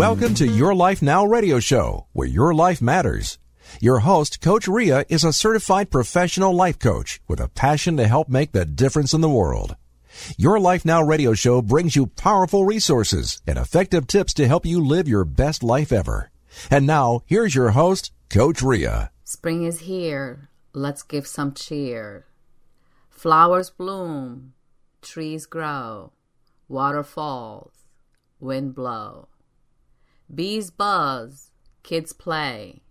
Welcome to Your Life Now radio show, where your life matters. Your host, Coach Rea, is a certified professional life coach with a passion to help make the difference in the world. Your Life Now radio show brings you powerful resources and effective tips to help you live your best life ever. And now, here's your host, Coach Rea. Spring is here. Let's give some cheer. Flowers bloom, trees grow, water falls, wind blow. Bees buzz, kids play.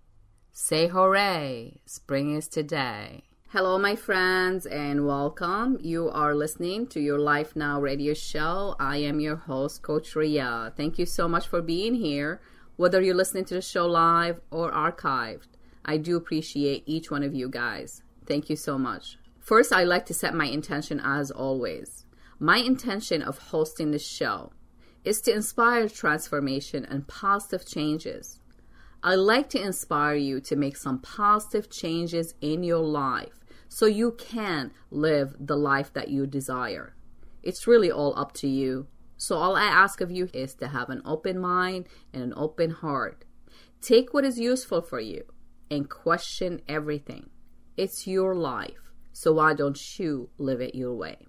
Say hooray, spring is today. Hello, my friends, and welcome. You are listening to your Life Now radio show. I am your host, Coach Rea. Thank you so much for being here, whether you're listening to the show live or archived. I do appreciate each one of you guys. Thank you so much. First, I like to set my intention as always. My intention of hosting this show is to inspire transformation and positive changes. I like to inspire you to make some positive changes in your life so you can live the life that you desire. It's really all up to you. So, all I ask of you is to have an open mind and an open heart. Take what is useful for you and question everything. It's your life, so why don't you live it your way?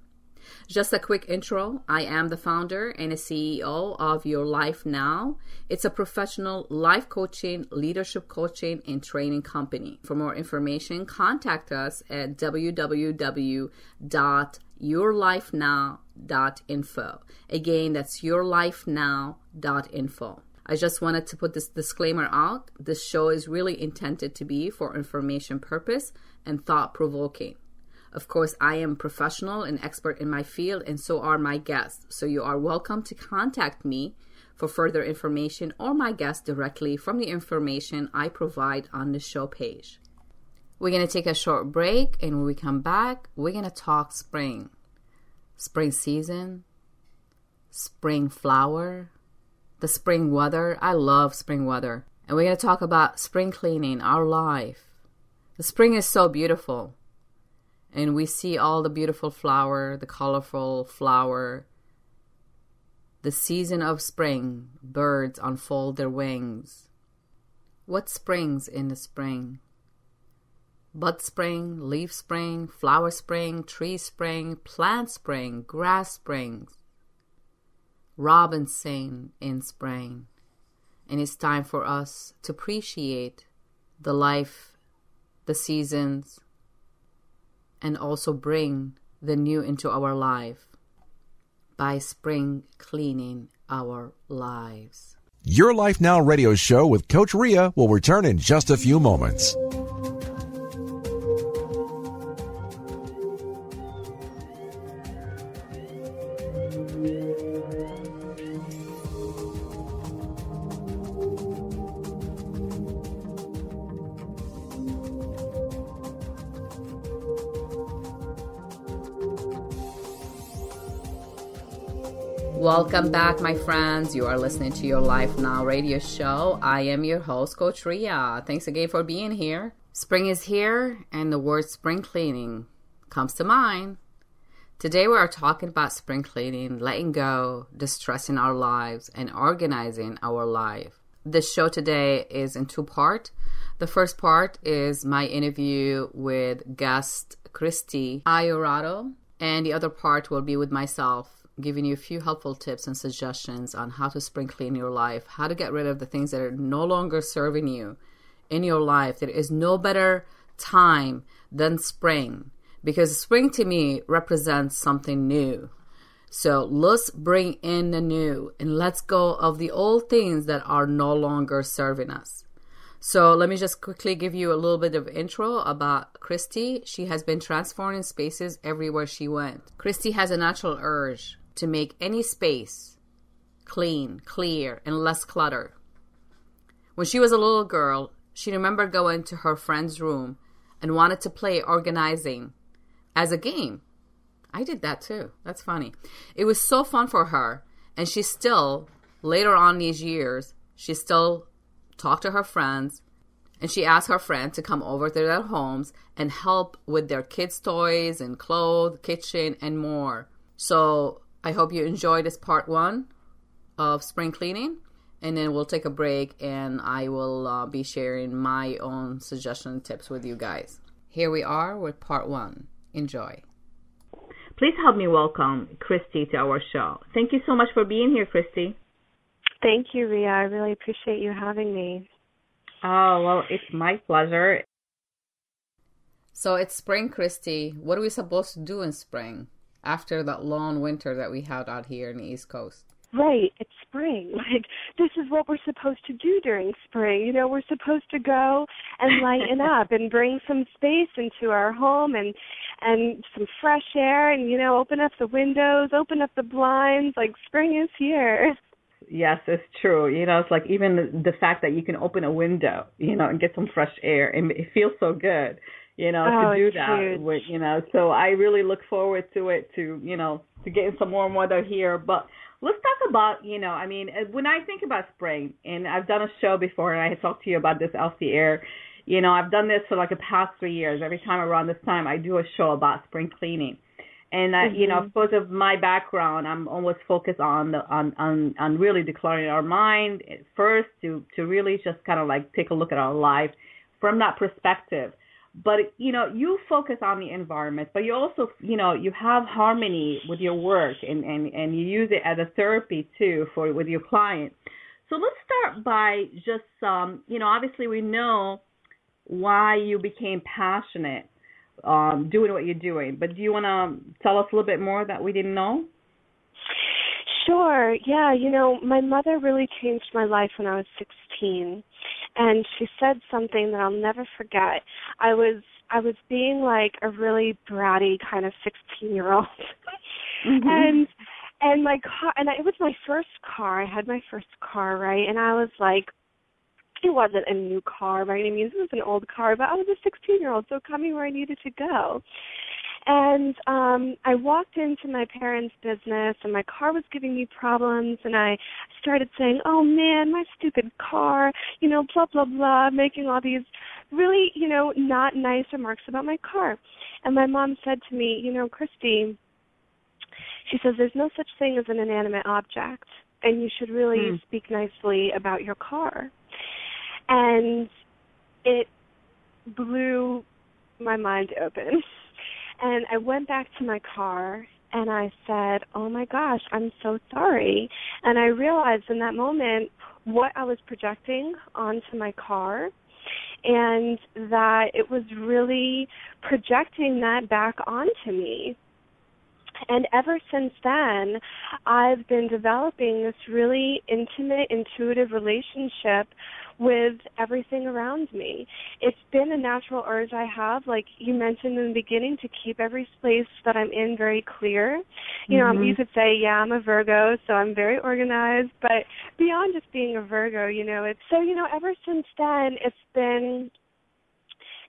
Just a quick intro I am the founder and a CEO of Your Life Now. It's a professional life coaching, leadership coaching, and training company. For more information, contact us at www.yourlifenow.info. Again, that's yourlifenow.info. I just wanted to put this disclaimer out. This show is really intended to be for information purpose and thought provoking. Of course, I am professional and expert in my field, and so are my guests. So you are welcome to contact me for further information or my guests directly from the information I provide on the show page. We're going to take a short break, and when we come back, we're going to talk spring, spring season, spring flower, the spring weather. I love spring weather. And we're going to talk about spring cleaning, our life. The spring is so beautiful and we see all the beautiful flower, the colorful flower. The season of spring, birds unfold their wings. What springs in the spring? Bud spring, leaf spring, flower spring, tree spring, plant spring, grass springs. Robins sing in spring, and it's time for us to appreciate the life, the seasons, and also bring the new into our life by spring cleaning our lives. Your Life Now radio show with Coach Rea will return in just a few moments. Welcome back, my friends. You are listening to your Life Now radio show. I am your host, Coach Rea. Thanks again for being here. Spring is here, and the word spring cleaning comes to mind. Today, we are talking about spring cleaning, letting go, distressing our lives, and organizing our life. This show today is in two parts. The first part is my interview with guest Christie Iurato, and the other part will be with myself giving you a few helpful tips and suggestions on how to spring clean your life, how to get rid of the things that are no longer serving you in your life. There is no better time than spring because spring to me represents something new. So let's bring in the new and let's go of the old things that are no longer serving us. So let me just quickly give you a little bit of intro about Christie. She has been transforming spaces everywhere she went. Christie has a natural urge to make any space clean, clear, and less clutter. When she was a little girl, she remembered going to her friend's room and wanted to play organizing as a game. I did that too. That's funny. It was so fun for her, and she still later on these years, she still talked to her friends and she asked her friend to come over to their homes and help with their kids' toys and clothes, kitchen, and more. So I hope you enjoy this part one of spring cleaning. And then we'll take a break and I will uh, be sharing my own suggestion tips with you guys. Here we are with part one. Enjoy. Please help me welcome Christie to our show. Thank you so much for being here, Christie. Thank you, Rea. I really appreciate you having me. Oh, well, it's my pleasure. So it's spring, Christie. What are we supposed to do in spring after that long winter that we had out here in the East Coast? Right, it's spring. Like this is what we're supposed to do during spring. You know, we're supposed to go and lighten up and bring some space into our home and and some fresh air and you know, open up the windows, open up the blinds. Like spring is here. Yes, it's true. You know, it's like even the, the fact that you can open a window, you know, and get some fresh air, and it feels so good, you know, oh, to do that. With, you know, so I really look forward to it. To you know, to getting some warm weather here. But let's talk about, you know, I mean, uh, when I think about spring, and I've done a show before, and I had talked to you about this off the air. You know, I've done this for like the past three years. Every time around this time, I do a show about spring cleaning and I, mm-hmm. you know, because mm-hmm. of my background, I'm always focused on the on on on really declaring our mind first to to really just kind of like take a look at our life from that perspective. But you know, you focus on the environment, but you also, you know, you have harmony with your work, and and and you use it as a therapy too for with your client. So let's start by just, um, you know, obviously we know why you became passionate um, doing what you're doing. But do you want to tell us a little bit more that we didn't know? Sure. Yeah, you know, my mother really changed my life when I was 16. And she said something that I'll never forget. I was I was being like a really bratty kind of 16-year-old. mm-hmm. And and my car and it was my first car. I had my first car, right? And I was like it wasn't a new car by any means. It was an old car, but I was a 16 year old, so coming where I needed to go. And um I walked into my parents' business and my car was giving me problems and I started saying, "Oh man, my stupid car," you know, blah blah blah, making all these really, you know, not nice remarks about my car. And my mom said to me, "You know, Christie, she says there's no such thing as an inanimate object and you should really hmm. speak nicely about your car." and it blew my mind open. And I went back to my car and I said, "Oh my gosh, I'm so sorry." And I realized in that moment what I was projecting onto my car and that it was really projecting that back onto me. And ever since then, I've been developing this really intimate, intuitive relationship with everything around me. It's been a natural urge I have, like you mentioned in the beginning, to keep every space that I'm in very clear. You know, mm-hmm. you could say, yeah, I'm a Virgo, so I'm very organized, but beyond just being a Virgo, you know, it's so, you know, ever since then, it's been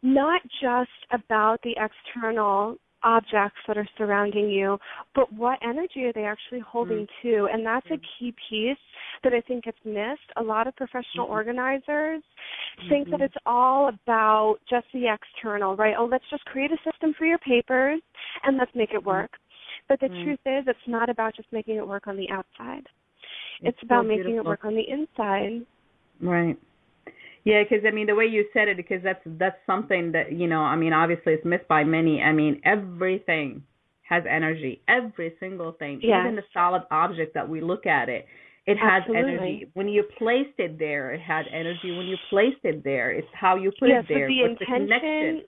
not just about the external objects that are surrounding you, but what energy are they actually holding mm-hmm. to? And that's a key piece that I think gets missed. A lot of professional mm-hmm. organizers mm-hmm. think that mm-hmm. it's all about just the external, right? Oh, let's just create a system for your papers and let's make it mm-hmm. work. But the mm-hmm. truth is, it's not about just making it work on the outside. It's, it's about so making it work on the inside. Right. Yeah, because I mean the way you said it, because that's that's something that you know. I mean, obviously it's missed by many. I mean, everything has energy. Every single thing, yes. even the solid object that we look at it, it has Absolutely. energy. When you placed it there, it had energy. When you placed it there, it's how you put yes, it there. the What's intention, the connection?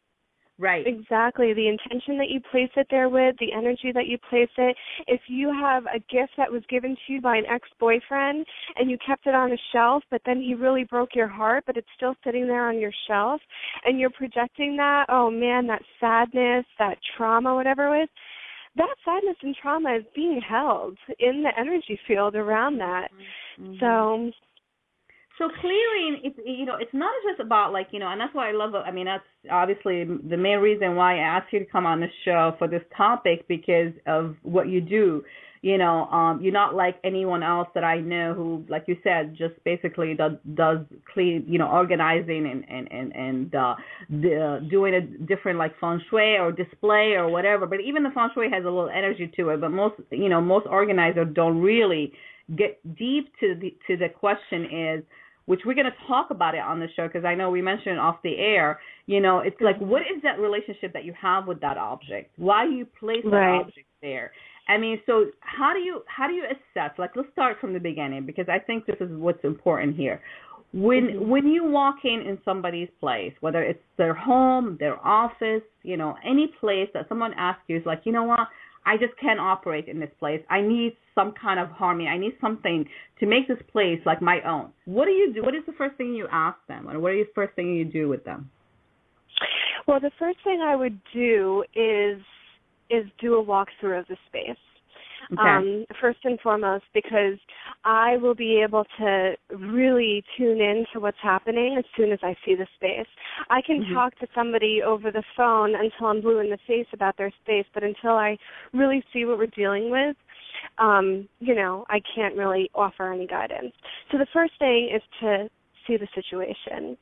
Right. Exactly. The intention that you place it there with, the energy that you place it. If you have a gift that was given to you by an ex boyfriend and you kept it on a shelf, but then he really broke your heart, but it's still sitting there on your shelf, and you're projecting that, oh man, that sadness, that trauma, whatever it is, that sadness and trauma is being held in the energy field around that. Mm-hmm. So so clearing, it's you know, it's not just about like you know, and that's why I love. I mean, that's obviously the main reason why I asked you to come on the show for this topic because of what you do. you know um you're not like anyone else that i know who like you said just basically does does clean you know organizing and and and and uh the, doing a different like feng shui or display or whatever but even the feng shui has a little energy to it but most you know most organizers don't really get deep to the to the question is which we're going to talk about it on the show because I know we mentioned off the air. You know, it's like what is that relationship that you have with that object? Why you place that object there? I mean, so how do you how do you assess? Like, let's start from the beginning because I think this is what's important here. When mm-hmm. when you walk in in somebody's place, whether it's their home, their office, you know, any place that someone asks you is like, you know what, I just can't operate in this place. I need some kind of harmony. I need something to make this place like my own. What do you do? What is the first thing you ask them, and what is the first thing you do with them? Well, the first thing I would do is is do a walkthrough of the space. Okay. Um, first and foremost, because I will be able to really tune in to what's happening as soon as I see the space. I can mm-hmm. talk to somebody over the phone until I'm blue in the face about their space, but until I really see what we're dealing with, um, you know, I can't really offer any guidance. So the first thing is to see the situation.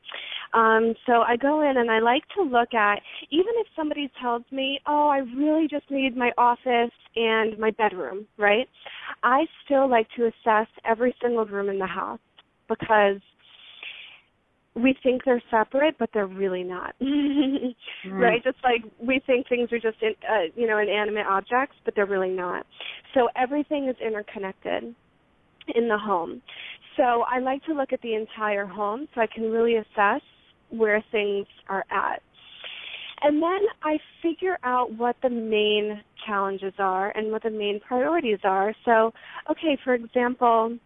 Um, so I go in and I like to look at, even if somebody tells me, oh, I really just need my office and my bedroom, right? I still like to assess every single room in the house because we think they're separate, but they're really not. mm. Right? Just like we think things are just, in, uh, you know, inanimate objects, but they're really not. So everything is interconnected in the home. So I like to look at the entire home so I can really assess where things are at. And then I figure out what the main challenges are and what the main priorities are. So, okay, for example,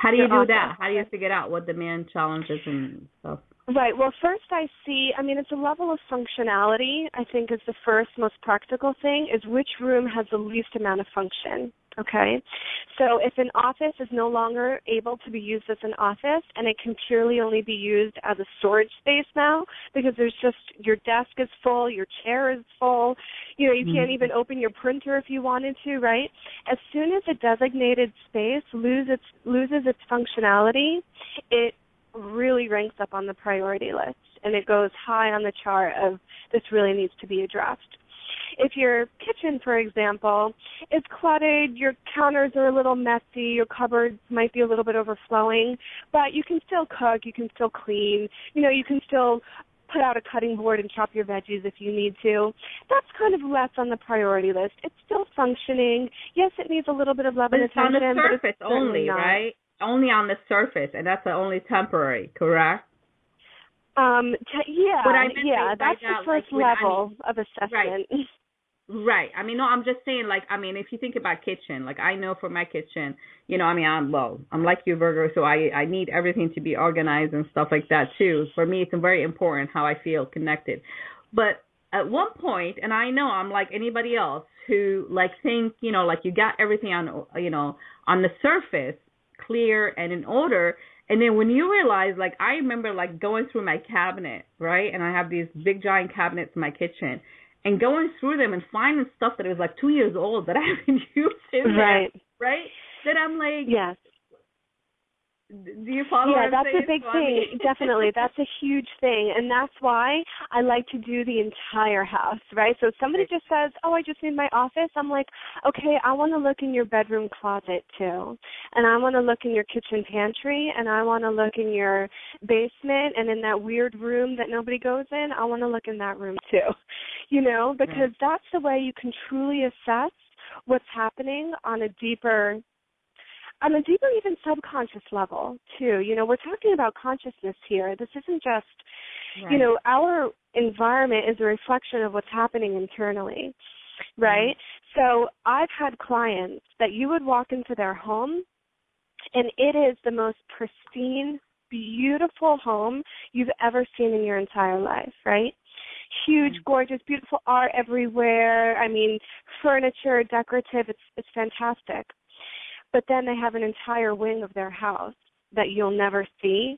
how do you do that? How do you figure out what the main challenges and stuff? Right. Well, first I see, I mean, it's a level of functionality, I think is the first most practical thing, is which room has the least amount of function. Okay. So if an office is no longer able to be used as an office and it can purely only be used as a storage space now because there's just your desk is full, your chair is full, you know, you mm-hmm. can't even open your printer if you wanted to, right? As soon as a designated space loses its loses its functionality, it really ranks up on the priority list and it goes high on the chart of this really needs to be addressed. If your kitchen, for example, is cluttered, your counters are a little messy, your cupboards might be a little bit overflowing, but you can still cook, you can still clean, you know, you can still put out a cutting board and chop your veggies if you need to. That's kind of less on the priority list. It's still functioning. Yes, it needs a little bit of love but and attention. It's on the surface only, not. right? only on the surface, and that's only temporary, correct? Um, t- yeah, I yeah, that's the first like, level I of assessment. Right. Right. I mean, no, I'm just saying, like, I mean, if you think about kitchen, like, I know for my kitchen, you know, I mean, I'm well, I'm like you, Virgo, so I I need everything to be organized and stuff like that too. For me, it's very important how I feel connected. But at one point, and I know I'm like anybody else who like think, you know, like you got everything on, you know, on the surface, clear and in order and then when you realize like i remember like going through my cabinet right and i have these big giant cabinets in my kitchen and going through them and finding stuff that was like two years old that i haven't used in right. there, right? Then i'm like yes do you follow yeah that's a big thing. Definitely. That's a huge thing. And that's why i like to do the entire house right? So if somebody just says oh i just need my office i'm like okay i want to look in your bedroom closet too. And i want to look in your kitchen pantry. And i want to look in your basement. And in that weird room that nobody goes in i want to look in that room too. You know because that's the way you can truly assess what's happening on a deeper on a deeper, even subconscious level, too. You know, we're talking about consciousness here. This isn't just, right. you know, our environment is a reflection of what's happening internally, right? Mm-hmm. So I've had clients that you would walk into their home, and it is the most pristine, beautiful home you've ever seen in your entire life, right? huge, mm-hmm. gorgeous, beautiful art everywhere. I mean, furniture, decorative. It's it's fantastic but then they have an entire wing of their house that you'll never see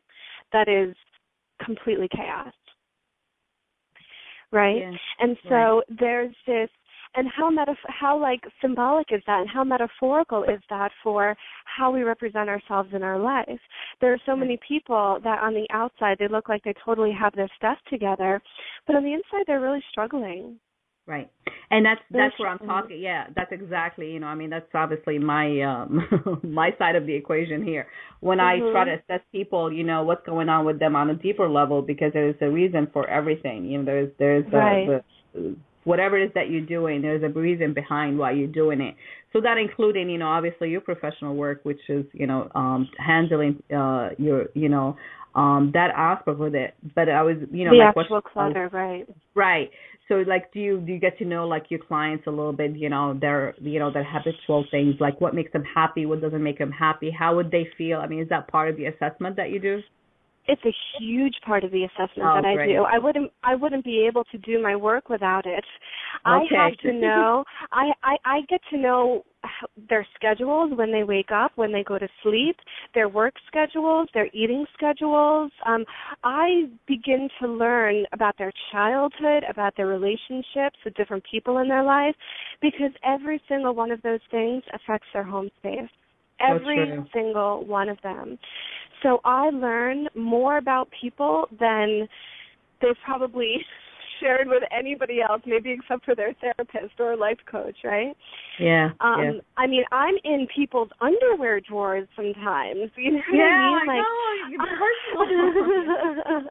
that is completely chaos right yeah. and so right. there's this and how metaf- how like symbolic is that and how metaphorical is that for how we represent ourselves in our life there are so many people that on the outside they look like they totally have their stuff together but on the inside they're really struggling Right. And that's that's where I'm talking. Yeah, that's exactly, you know, I mean that's obviously my um my side of the equation here. When mm-hmm. I try to assess people, you know, what's going on with them on a deeper level because there's a reason for everything. You know, there's there's right. the, the whatever it is that you're doing, there's a reason behind why you're doing it. So that including, you know, obviously your professional work, which is, you know, um handling uh your, you know, um that aspect with it. But I was, you know, the my actual question, clutter, right? Right so like do you do you get to know like your clients a little bit you know their you know their habitual things? Like what makes them happy? What doesn't make them happy? How would they feel? I mean is that part of the assessment that you do it's a huge part of the assessment oh, that I great. do. I wouldn't I wouldn't be able to do my work without it. Okay. I have to know I, I I get to know their schedules when they wake up, when they go to sleep, their work schedules, their eating schedules. Um, I begin to learn about their childhood, about their relationships with different people in their life, because every single one of those things affects their home space. Every single one of them. So I learn more about people than they've probably shared with anybody else, maybe except for their therapist or life coach, right? Yeah. Um, yeah. I mean, I'm in people's underwear drawers sometimes. You know what yeah, I mean? Like,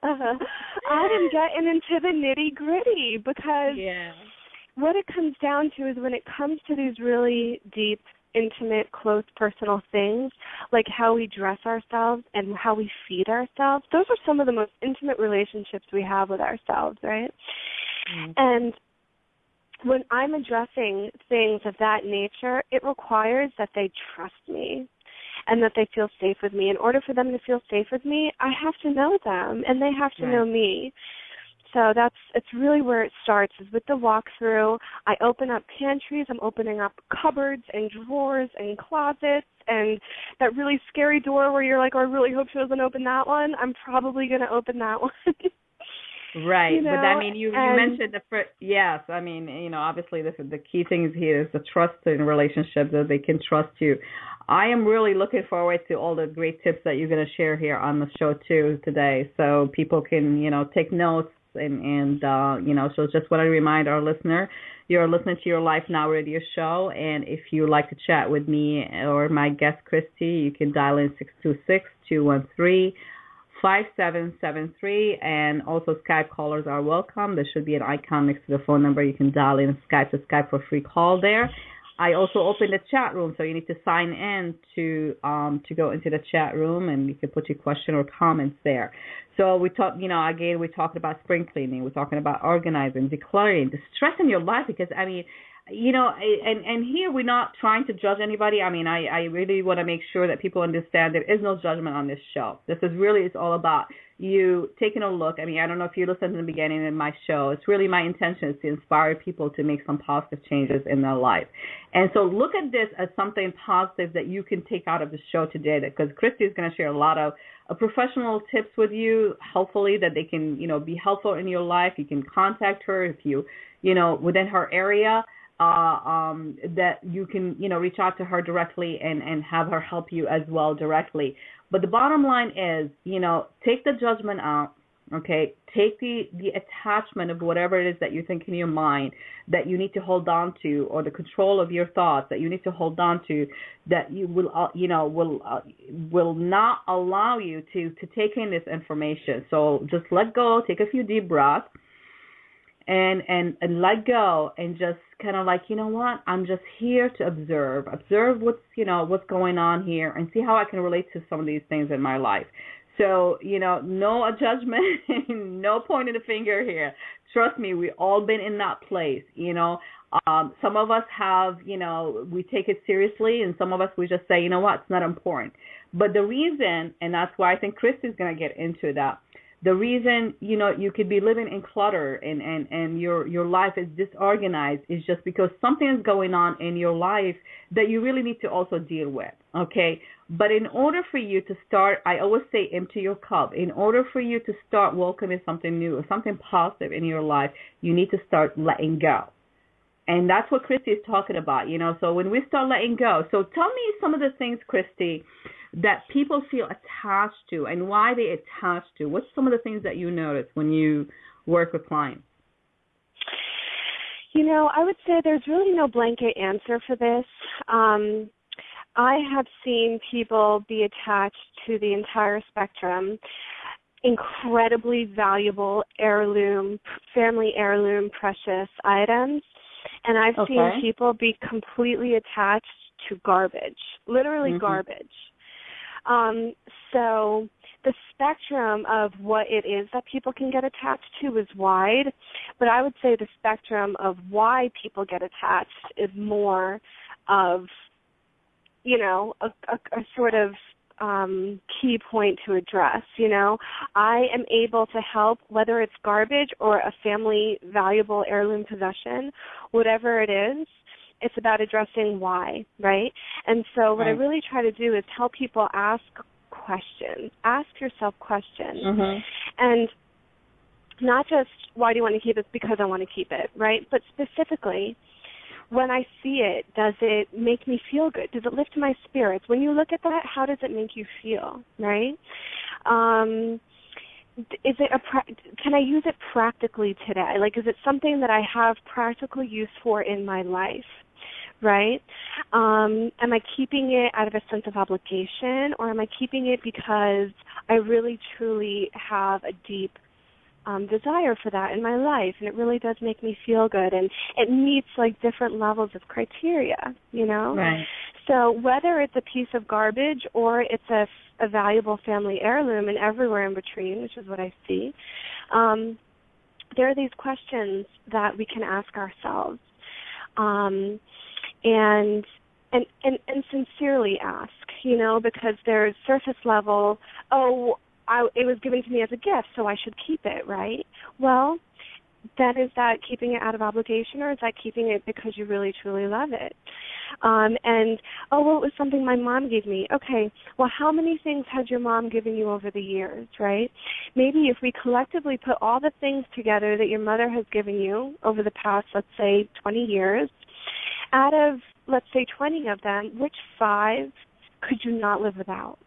know. I am getting into the nitty gritty because yeah. what it comes down to is when it comes to these really deep intimate, close, personal things, like how we dress ourselves and how we feed ourselves. Those are some of the most intimate relationships we have with ourselves, right? Mm-hmm. And when I'm addressing things of that nature, it requires that they trust me and that they feel safe with me. In order for them to feel safe with me, I have to know them and they have to right. know me so that's it's really where it starts is with the walkthrough. I open up pantries, I'm opening up cupboards and drawers and closets and that really scary door where you're like, oh, I really hope she doesn't open that one. I'm probably going to open that one. Right, you know? but I mean, you and, you mentioned the first. Yes, I mean, you know, obviously the the key things here is the trust in relationships that they can trust you. I am really looking forward to all the great tips that you're going to share here on the show too today, so people can you know take notes and and uh, you know so just want to remind our listener you're listening to your life now radio show and if you like to chat with me or my guest christie you can dial in six two six two one three five seven seven three and also skype callers are welcome. There should be an icon next to the phone number. You can dial in skype to skype for free call there I also opened a chat room, so you need to sign in to um, to go into the chat room, and you can put your question or comments there. So we talk, you know, again, we talked about spring cleaning, we're talking about organizing, decluttering, the stress in your life, because I mean, you know, and and here we're not trying to judge anybody. I mean, I I really want to make sure that people understand there is no judgment on this show. This is really it's all about you taking a look. I mean, I don't know if you listened in the beginning of my show. It's really my intention is to inspire people to make some positive changes in their life. And so look at this as something positive that you can take out of the show today because Christie is going to share a lot of uh, professional tips with you, hopefully that they can, you know, be helpful in your life. You can contact her if you, you know, within her area. Uh, um, that you can, you know, reach out to her directly and, and have her help you as well directly. But the bottom line is, you know, take the judgment out. Okay, take the the attachment of whatever it is that you think in your mind that you need to hold on to, or the control of your thoughts that you need to hold on to, that you will, uh, you know, will uh, will not allow you to to take in this information. So just let go, take a few deep breaths, and and and let go and just kind of like you know what? I'm just here to observe. Observe what's you know what's going on here and see how i can relate to some of these things in my life. So you know no judgment no pointing the finger here. Trust me we all been in that place you know? Um some of us have you know we take it seriously and some of us we just say you know what? It's not important. But the reason and that's why i think chris is going to get into that the reason you know you could be living in clutter and and and your your life is disorganized is just because something is going on in your life that you really need to also deal with okay? But in order for you to start i always say empty your cup. In order for you to start welcoming something new or something positive in your life you need to start letting go. And that's what Christie is talking about, you know. So when we start letting go, so tell me some of the things, Christie, that people feel attached to and why they attach to. What's some of the things that you notice when you work with clients? You know, I would say there's really no blanket answer for this. Um, I have seen people be attached to the entire spectrum incredibly valuable heirloom, family heirloom, precious items. And I've okay. seen people be completely attached to garbage, literally mm-hmm. garbage. Um, so the spectrum of what it is that people can get attached to is wide, but I would say the spectrum of why people get attached is more of, you know, a, a, a sort of um, key point to address. You know, I am able to help whether it's garbage or a family valuable heirloom possession, whatever it is. It's about addressing why, right? And so what right. I really try to do is help people ask questions. Ask yourself questions. Mm-hmm. And not just why do you want to keep it because I want to keep it, right? But specifically, when I see it, does it make me feel good? Does it lift my spirits? When you look at that, how does it make you feel, right? Um, is it a pra- can I use it practically today? Like, is it something that I have practical use for in my life? Right? Um, am I keeping it out of a sense of obligation, or am I keeping it because I really truly have a deep um, desire for that in my life, and it really does make me feel good, and it meets like different levels of criteria, you know. Right. So whether it's a piece of garbage or it's a, a valuable family heirloom, and everywhere in between, which is what I see, um, there are these questions that we can ask ourselves, um, and and and and sincerely ask, you know, because there's surface level. Oh, I, it was given to me as a gift, so I should keep it, right? Well, then is that keeping it out of obligation, or is that keeping it because you really truly love it? Um, and oh, well, it was something my mom gave me. Okay, well, how many things has your mom given you over the years, right? Maybe if we collectively put all the things together that your mother has given you over the past, let's say, 20 years, out of let's say 20 of them, which five could you not live without?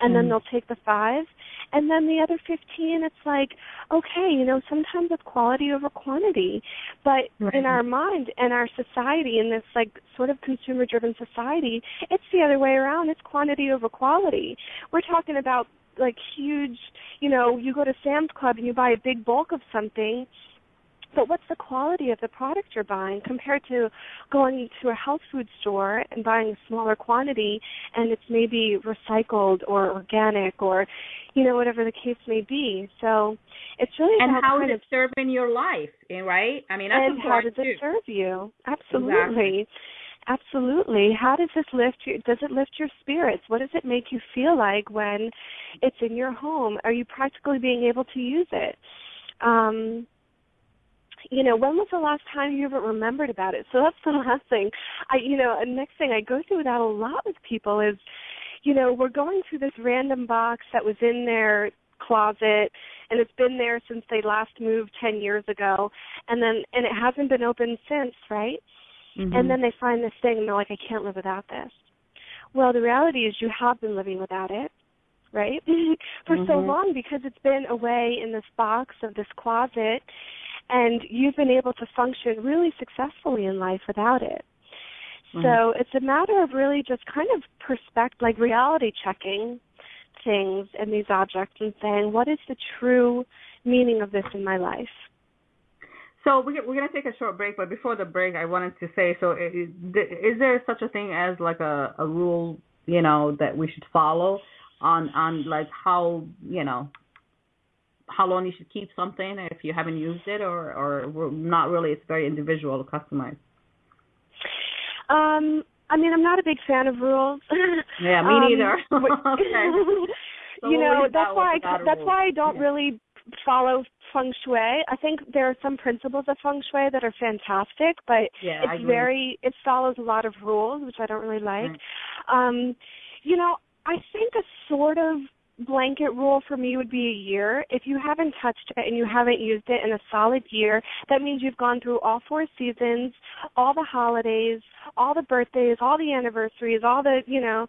and then Mm. they'll take the five and then the other 15 it's like okay you know sometimes it's quality over quantity but Right. in our mind and our society in this like sort of consumer driven society it's the other way around it's quantity over quality we're talking about like huge you know you go to Sam's Club and you buy a big bulk of something but what's the quality of the product you're buying compared to going to a health food store and buying a smaller quantity and it's maybe recycled or organic or you know whatever the case may be? So it's really and how is it serving your life eh, right? I mean that's and how does important it too. serve you? Absolutely. Absolutely. How does this lift you does it lift your spirits? What does it make you feel like when it's in your home? Are you practically being able to use it? Um you know, when was the last time you ever remembered about it? So that's the last thing. I, you know, and next thing I go through that a lot with people is, you know, we're going through this random box that was in their closet and it's been there since they last moved 10 years ago and then and it hasn't been opened since, right? Mhm. And then they find this thing and they're like I can't live without this. Well, the reality is you have been living without it, right? For so Mhm. long because it's been away in this box of this closet and you've been able to function really successfully in life without it. Mhm. So it's a matter of really just kind of perspective, like reality checking things and these objects and saying, what is the true meaning of this in my life? So we're we're gonna take a short break, but before the break, I wanted to say, so is, is there such a thing as like a a rule, you know, that we should follow on on like how you know how long you should keep something if you haven't used it, or or not really? It's very individual, customized. Um, I mean, I'm not a big fan of rules. Yeah, me Um, neither. okay. So you know, that's why a that's why I don't Yeah. really follow feng shui. I think there are some principles of feng shui that are fantastic, but Yeah, it's very it follows a lot of rules, which I don't really like. Right. Um, you know, I think a sort of blanket rule for me would be a year. If you haven't touched it and you haven't used it in a solid year, that means you've gone through all four seasons, all the holidays, all the birthdays, all the anniversaries, all the, you know,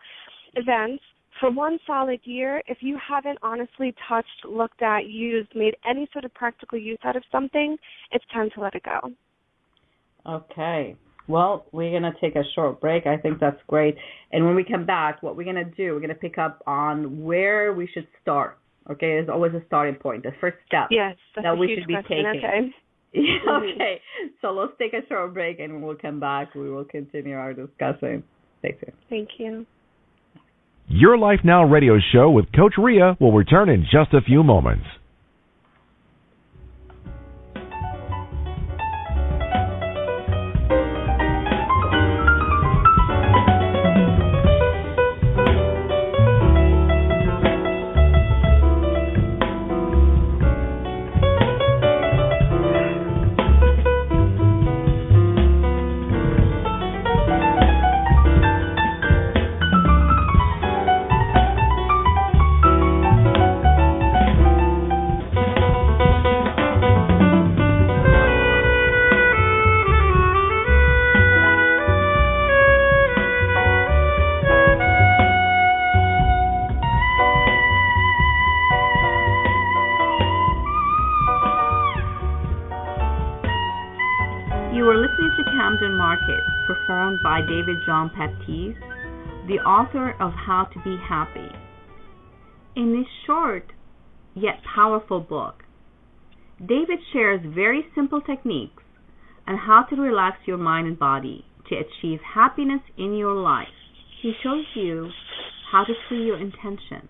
events for one solid year, if you haven't honestly touched, looked at, used, made any sort of practical use out of something, it's time to let it go. Okay. Well, we're going to take a short break. I think that's great. And when we come back, what we're going to do, we're going to pick up on where we should start. Okay, there's always a starting point, the first step yes, that we should be question. taking. Okay. Yeah, mm-hmm. okay, so let's take a short break and when we'll come back. We will continue our discussion. Stay tuned. Thank you. Your Life Now radio show with Coach Rea will return in just a few moments. David John Baptiste, the author of How to Be Happy. In this short yet powerful book, David shares very simple techniques on how to relax your mind and body to achieve happiness in your life. He shows you how to free your intention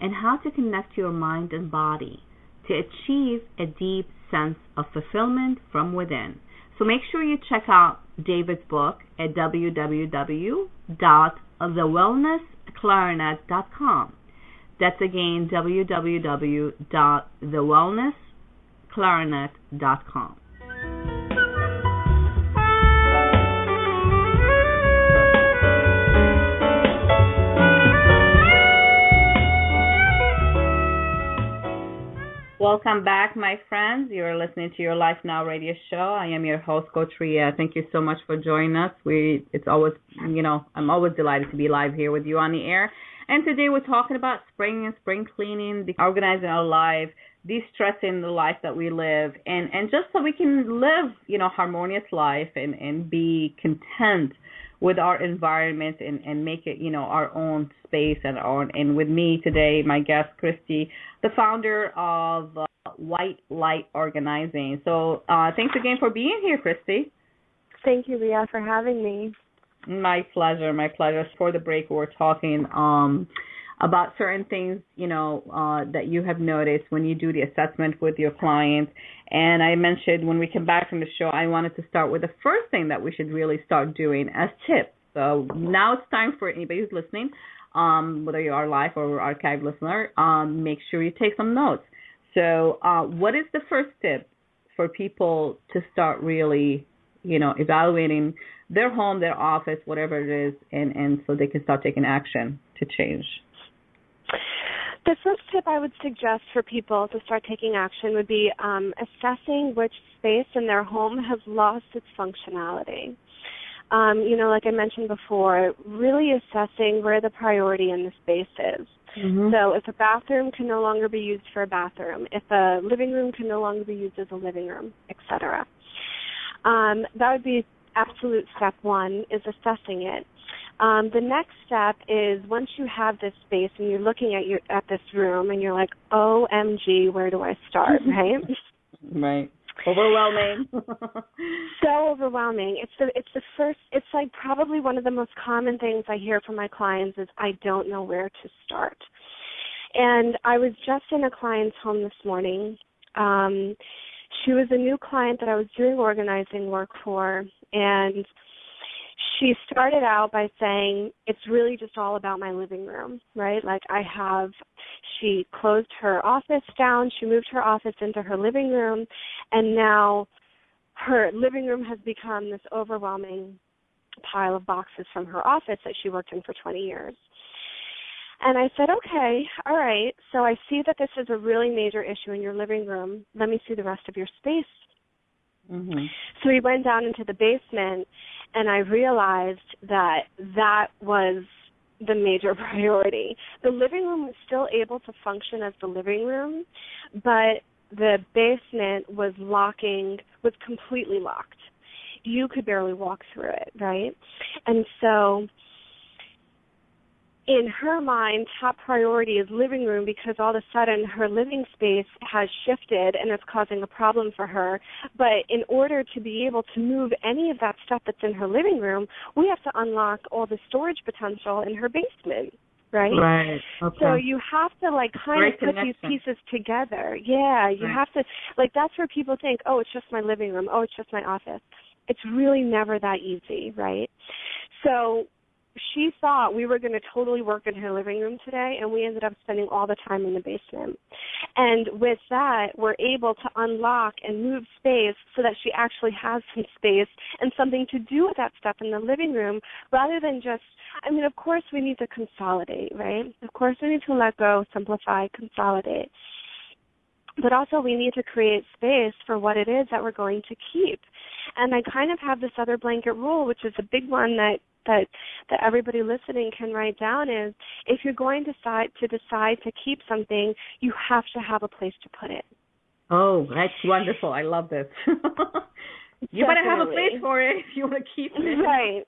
and how to connect your mind and body to achieve a deep sense of fulfillment from within. So make sure you check out David's book at www.thewellnessclarinet.com. That's again www.thewellnessclarinet.com. Welcome back, my friends. You're listening to your Life Now radio show. I am your host, Coach Rea. Thank you so much for joining us. We, it's always, you know, I'm always delighted to be live here with you on the air. And today we're talking about spring and spring cleaning, organizing our life, de-stressing the life that we live, and and just so we can live, you know, harmonious life and and be content with our environment and and make it, you know, our own space and our own. And with me today, my guest Christie, the founder of uh, White Light Organizing. So uh, thanks again for being here, Christie. Thank you, Rea, for having me. My pleasure, my pleasure. For the break, we we're talking um, about certain things, you know, uh, that you have noticed when you do the assessment with your clients. And I mentioned when we come back from the show, I wanted to start with the first thing that we should really start doing as tips. So now it's time for anybody who's listening, um, whether you are live or archive listener, um, make sure you take some notes. So, uh, what is the first tip for people to start really, you know, evaluating their home, their office, whatever it is, and and so they can start taking action to change? The first tip I would suggest for people to start taking action would be um, assessing which space in their home has lost its functionality. Um, you know, like I mentioned before, really assessing where the priority in the space is. Mm-hmm. So if a bathroom can no longer be used for a bathroom, if a living room can no longer be used as a living room, etc. Um, that would be absolute step one is assessing it. Um, the next step is once you have this space and you're looking at your at this room and you're like, OMG, where do I start? Right? Right. Overwhelming. so overwhelming. It's the it's the first it's like probably one of the most common things I hear from my clients is I don't know where to start. And I was just in a client's home this morning. Um she was a new client that I was doing organizing work for and she started out by saying it's really just all about my living room, right? Like I have she closed her office down, she moved her office into her living room, and now her living room has become this overwhelming pile of boxes from her office that she worked in for 20 years. And I said, okay, all right. So I see that this is a really major issue in your living room. Let me see the rest of your space. Mm-hmm. So we went down into the basement, and I realized that that was the major priority. The living room was still able to function as the living room, but the basement was locking, was completely locked. You could barely walk through it, right? And so in her mind, top priority is living room because all of a sudden her living space has shifted and it's causing a problem for her. But in order to be able to move any of that stuff that's in her living room, we have to unlock all the storage potential in her basement. Right. Right. Okay. So you have to like kind Great of put connection. these pieces together. Yeah, you Right. have to like that's where people think, "Oh, it's just my living room. Oh, it's just my office." It's really never that easy, right? So she thought we were going to totally work in her living room today, and we ended up spending all the time in the basement. And with that, we're able to unlock and move space so that she actually has some space and something to do with that stuff in the living room rather than just, I mean, of course, we need to consolidate, right? Of course, we need to let go, simplify, consolidate. But also, we need to create space for what it is that we're going to keep. And I kind of have this other blanket rule, which is a big one that that that everybody listening can write down is if you're going to decide to decide to keep something, you have to have a place to put it. Oh, that's wonderful. I love this. you better have a place for it if you want to keep it. Right.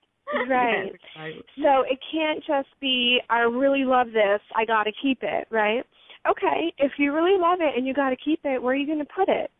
Right. Yes, right. So it can't just be I really love this, I got to keep it, right? Okay, if you really love it and you got to keep it, where are you going to put it?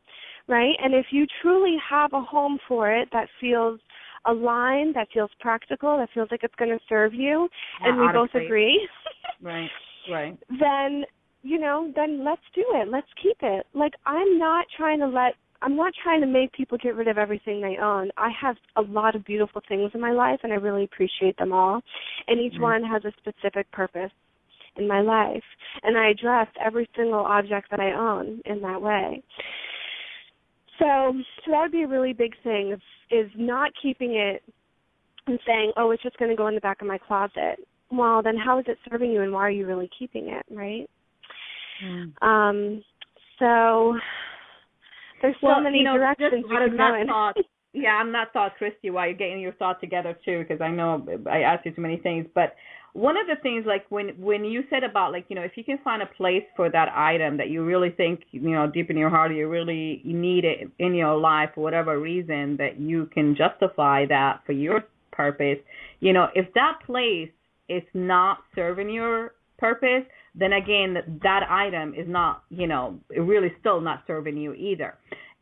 Right? And if you truly have a home for it that feels aligned, that feels practical, that feels like it's going to serve you, and we of both agree, Right. Right. then you know, then let's do it. Let's keep it. Like I'm not trying to let I'm not trying to make people get rid of everything they own. I have a lot of beautiful things in my life and I really appreciate them all. And each Mhm. one has a specific purpose in my life. And I address every single object that I own in that way. So so that would be a really big thing is, not keeping it and saying, Oh, it's just gonna go in the back of my closet. Well, then how is it serving you and why are you really keeping it, right? Mm. Um, so there's so well, many you know, directions just we out of can that go thought, yeah, I'm not thought, Christie, while you're getting your thought together too, because I know I asked you too many things. But one of the things, like when when you said about like you know, if you can find a place for that item that you really think you know deep in your heart you really need it in your life for whatever reason that you can justify that for your purpose, you know, if that place is not serving your purpose, then again that item is not, you know, really still not serving you either.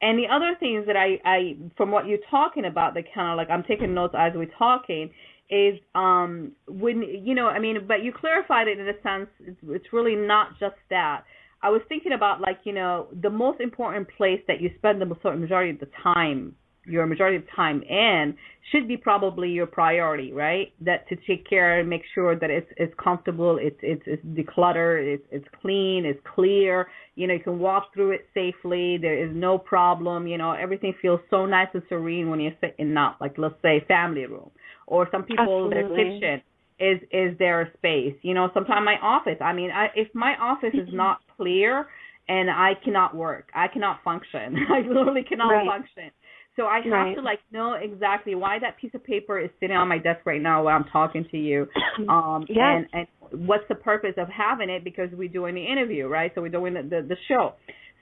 And the other things that I, I from what you're talking about, that kind of like I'm taking notes as we're talking, is um when you know, I mean, but you clarified it in a sense. It's, it's really not just that. I was thinking about like you know the most important place that you spend the majority of the time your majority of time in should be probably your priority, right? That to take care and make sure that it's it's comfortable, it's it's it's decluttered, it's it's clean, it's clear. You know, you can walk through it safely. There is no problem. You know, everything feels so nice and serene when you sit in that, like let's say, family room, or some people their kitchen is is their space. You know, sometimes my office. I mean, I, if my office is not clear and I cannot work, I cannot function. I literally cannot Right. function. So I have Right. to like know exactly why that piece of paper is sitting on my desk right now while I'm talking to you. Um Yes. and and what's the purpose of having it because we're doing the interview, right? So we're doing the, the the show.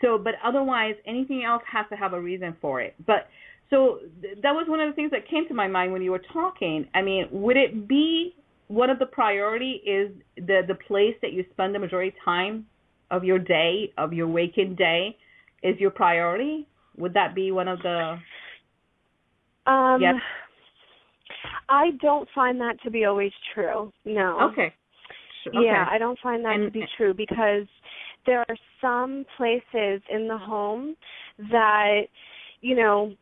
So but otherwise anything else has to have a reason for it. But so th- that was one of the things that came to my mind when you were talking. I mean, would it be one of the priority is the the place that you spend the majority of time of your day, of your waking day is your priority? Would that be one of the Um, Yep. I don't find that to be always true. No. Okay. Sure, Yeah. I don't find that to be true because there are some places in the home that, you know,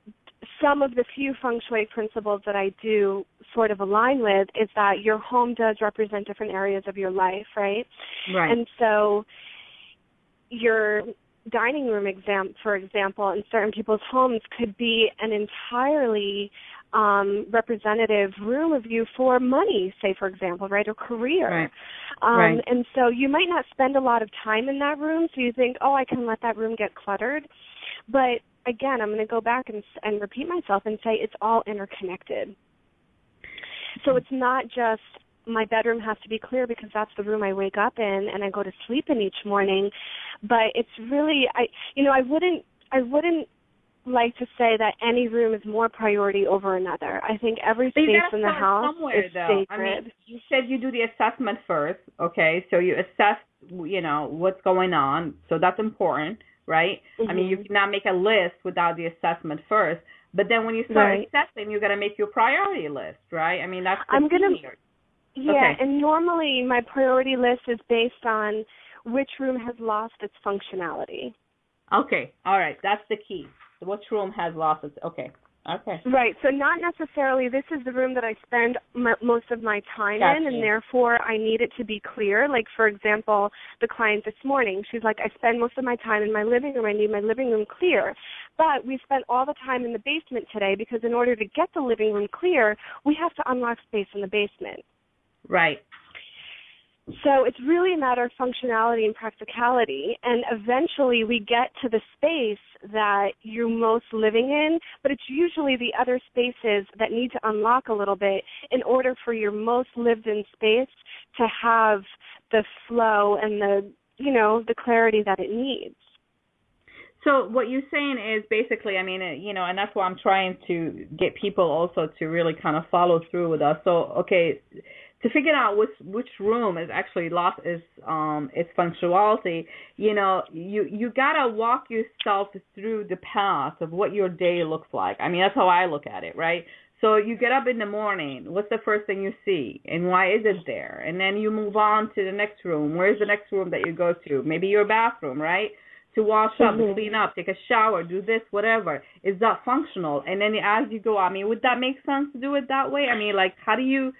some of the few feng shui principles that I do sort of align with is that your home does represent different areas of your life, right? Right. And so your dining room exam for example in certain people's homes could be an entirely um representative room of you for money say for example right or career Right. um Right. and so you might not spend a lot of time in that room so you think oh i can let that room get cluttered but again i'm going to go back and and repeat myself and say it's all interconnected so it's not just my bedroom has to be clear because that's the room I wake up in and I go to sleep in each morning. But it's really I you know, I wouldn't I wouldn't like to say that any room is more priority over another. I think every space in the house somewhere, is though. sacred. I mean, you said you do the assessment first, okay? So you assess, you know, what's going on. So that's important, right? I mean, you Mhm. cannot make a list without the assessment first. But then when you start Right. assessing, you got to make your priority list, right? I mean, that's I'm gonna- here. Yeah, Okay. and normally my priority list is based on which room has lost its functionality. Okay, all right, that's the key. Which room has lost its? Okay, okay. Right. So not necessarily this is the room that I spend m- most of my time Gotcha. in and therefore I need it to be clear. Like for example, the client this morning, she's like I spend most of my time in my living room. I need my living room clear. But we spent all the time in the basement today because in order to get the living room clear, we have to unlock space in the basement. Right. So it's really a matter of functionality and practicality. And eventually we get to the space that you're most living in, but it's usually the other spaces that need to unlock a little bit in order for your most lived in space to have the flow and the, you know, the clarity that it needs. So what you're saying is basically, I mean, you know, and that's why I'm trying to get people also to really kind of follow through with us. So, okay, to figure out which which room is actually lost its um its functionality, you know, you you gotta walk yourself through the path of what your day looks like. I mean, that's how I look at it, right? So you get up in the morning. What's the first thing you see, and why is it there? And then you move on to the next room. Where's the next room that you go to? Maybe your bathroom, right? To wash up, Mhm. clean up, take a shower, do this, whatever. Is that functional? And then as you go, I mean, would that make sense to do it that way? I mean, like, how do you,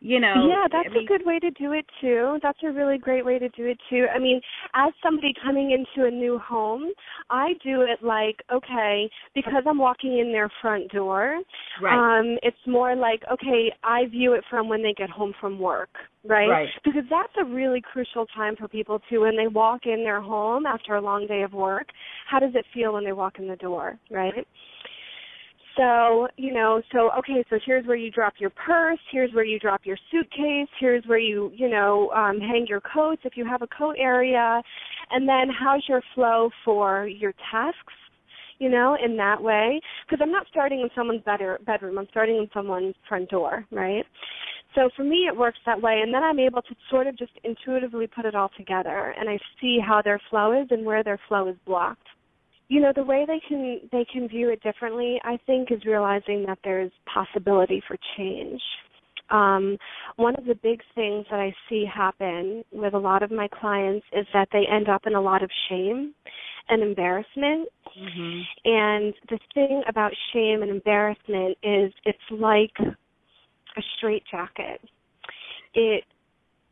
you know? Yeah, that's I mean, a good way to do it too. That's a really great way to do it too. I mean, as somebody coming into a new home, I do it like, okay, because I'm walking in their front door, Right. um, it's more like, okay, I view it from when they get home from work, right? Right. Because that's a really crucial time for people too when they walk in their home after a long day of work. How does it feel when they walk in the door, right? So, you know, so okay, so here's where you drop your purse, here's where you drop your suitcase, here's where you, you know, um hang your coats if you have a coat area, and then how's your flow for your tasks, you know, in that way? Because I'm not starting in someone's bedroom, I'm starting in someone's front door, right? So for me it works that way and then I'm able to sort of just intuitively put it all together and I see how their flow is and where their flow is blocked you know the way they can they can view it differently i think is realizing that there's possibility for change. Um, one of the big things that i see happen with a lot of my clients is that they end up in a lot of shame and embarrassment. Mhm. and the thing about shame and embarrassment is it's like a straitjacket. It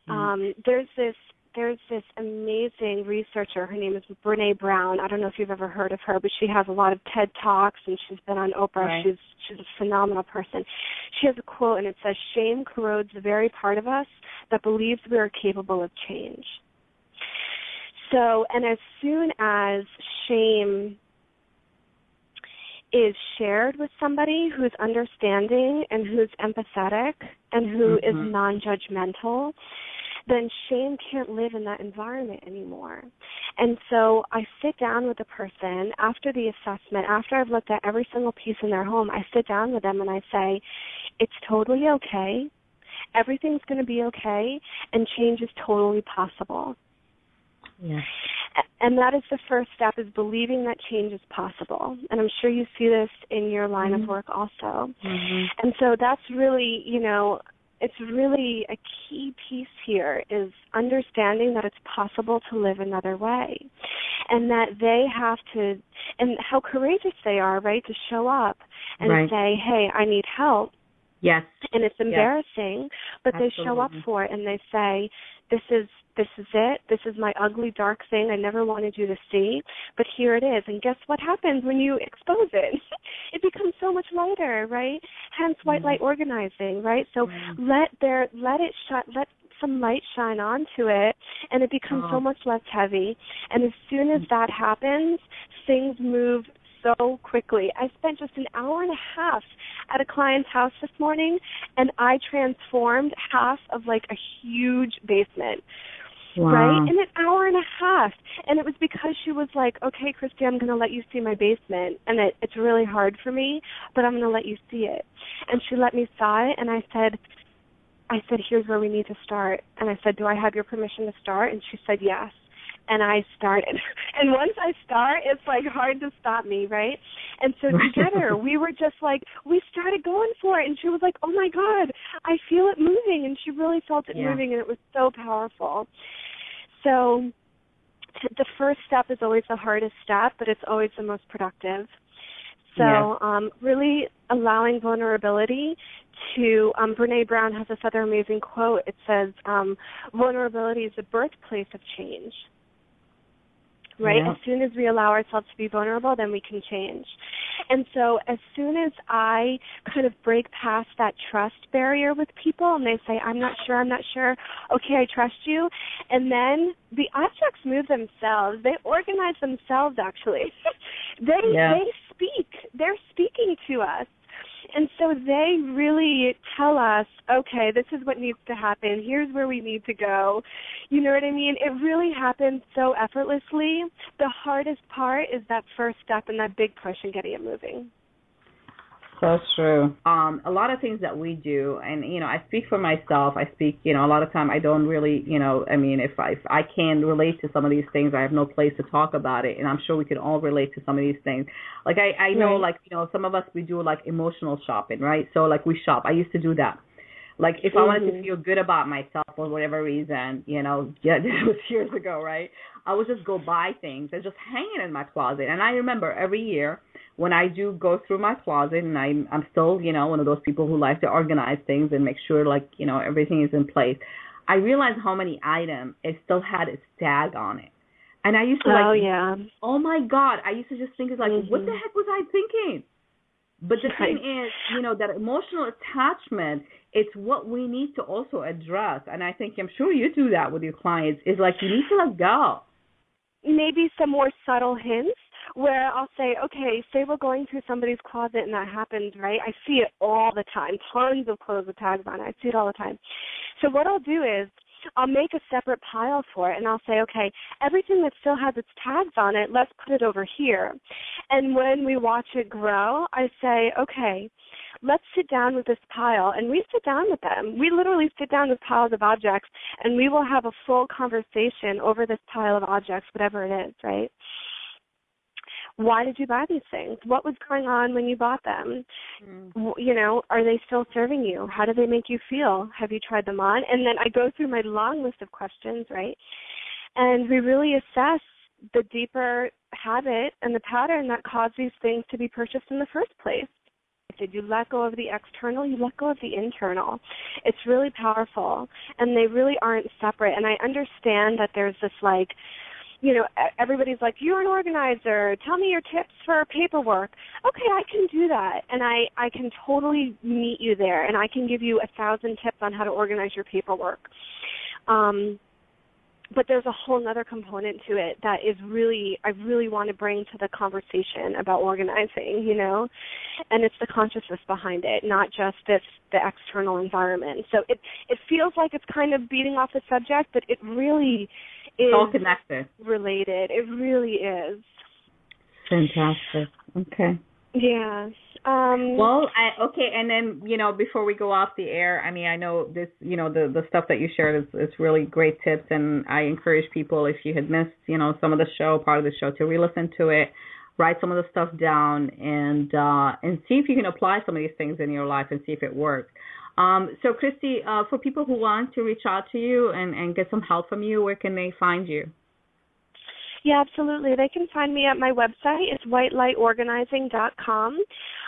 um there's this there's this amazing researcher. Her name is Brene Brown. I don't know if you've ever heard of her, but she has a lot of TED talks and she's been on Oprah. Right. She's she's a phenomenal person. She has a quote and it says, "Shame corrodes the very part of us that believes we are capable of change." So, and as soon as shame is shared with somebody who's understanding and who's empathetic and who is Mhm. non-judgmental, then shame can't live in that environment anymore. And so I sit down with the person after the assessment, after I've looked at every single piece in their home, I sit down with them and I say, it's totally okay. Everything's going to be okay and change is totally possible. Yeah. And that is the first step is believing that change is possible. And I'm sure you see this in your line Mhm. of work also. Mhm. And so that's really, you know, it's really a key piece here is understanding that it's possible to live another way. And that they have to and how courageous they are, right, to show up and Right. say, "Hey, I need help." Yes. And it's embarrassing, but they show up for it and they say, "This is this is it. This is my ugly, dark thing I never wanted you to see, but here it is. And guess what happens when you expose it? it becomes so much lighter, right? Hence, white mm-hmm. light organizing, right? So mm-hmm. let there, let it shut, let some light shine onto it and it becomes oh. so much less heavy. And as soon as that happens, things move so quickly. I spent just an hour and a half at a client's house this morning and I transformed half of like a huge basement. Wow. Right? In an hour and a half. And it was because she was like, Okay, Christie, I'm gonna let you see my basement and it, it's really hard for me, but I'm gonna let you see it. And she let me saw it and I said I said, Here's where we need to start and I said, Do I have your permission to start? And she said yes and I started. And once I start, it's like hard to stop me, right? And so together, we were just like, we started going for it. And she was like, oh my God, I feel it moving. And she really felt it yeah. moving, and it was so powerful. So the first step is always the hardest step, but it's always the most productive. So um, really allowing vulnerability to um, Brene Brown has this other amazing quote. It says, um, "Vulnerability is the birthplace of change." Right? Yeah. As soon as we allow ourselves to be vulnerable, then we can change. And so as soon as I kind of break past that trust barrier with people and they say, I'm not sure, I'm not sure, okay, I trust you. And then the objects move themselves. They organize themselves actually. they yeah. they speak. They're speaking to us. And so they really tell us, okay, this is what needs to happen. Here's where we need to go. You know what I mean? It really happens so effortlessly. The hardest part is that first step and that big push and getting it moving. That's true. Um, a lot of things that we do, and you know, I speak for myself. I speak, you know, a lot of time I don't really, you know, I mean, if I if I can relate to some of these things, I have no place to talk about it, and I'm sure we can all relate to some of these things. Like I I know, right. like you know, some of us we do like emotional shopping, right? So like we shop. I used to do that. Like if mm-hmm. I wanted to mm-hmm. feel good about myself for whatever reason, you know, yeah, this was years ago, right? I would just go buy things and just hang it in my closet. And I remember every year when I do go through my closet and I'm I'm still, you know, one of those people who like to organize things and make sure like, you know, everything is in place. I realized how many items it still had its tag on it. And I used to like Oh yeah. Oh my god, I used to just think it's like mm-hmm. what the heck was I thinking? But the right. thing is, you know, that emotional attachment, it's what we need to also address. And I think I'm sure you do that with your clients, is like you need to let go. Maybe some more subtle hints where I'll say, okay, say we're going through somebody's closet and that happens, right? I see it all the time. Tons of clothes with tags on it. I see it all the time. So what I'll do is I'll make a separate pile for it and I'll say, okay, everything that still has its tags on it, let's put it over here. And when we watch it grow, I say, okay, let's sit down with this pile and we sit down with them. We literally sit down with piles of objects and we will have a full conversation over this pile of objects, whatever it is, right? Why did you buy these things? What was going on when you bought them? Mm. You know, are they still serving you? How do they make you feel? Have you tried them on? And then I go through my long list of questions, right? And we really assess the deeper habit and the pattern that caused these things to be purchased in the first place. Did you let go of the external? You let go of the internal. It's really powerful, and they really aren't separate. And I understand that there's this like you know, everybody's like, you're an organizer. Tell me your tips for paperwork. Okay, I can do that, and I I can totally meet you there, and I can give you a thousand tips on how to organize your paperwork. Um, but there's a whole other component to it that is really I really want to bring to the conversation about organizing, you know, and it's the consciousness behind it, not just this the external environment. So it it feels like it's kind of beating off the subject, but it really is all connected. Related. It really is. Fantastic. Okay. Yeah. Um Well, I okay, and then, you know, before we go off the air, I mean, I know this, you know, the the stuff that you shared is is really great tips and I encourage people if you had missed, you know, some of the show, part of the show to re-listen to it, write some of the stuff down and uh and see if you can apply some of these things in your life and see if it works. Um, so, Christie, uh, for people who want to reach out to you and, and get some help from you, where can they find you? Yeah, absolutely. They can find me at my website. It's whitelightorganizing.com.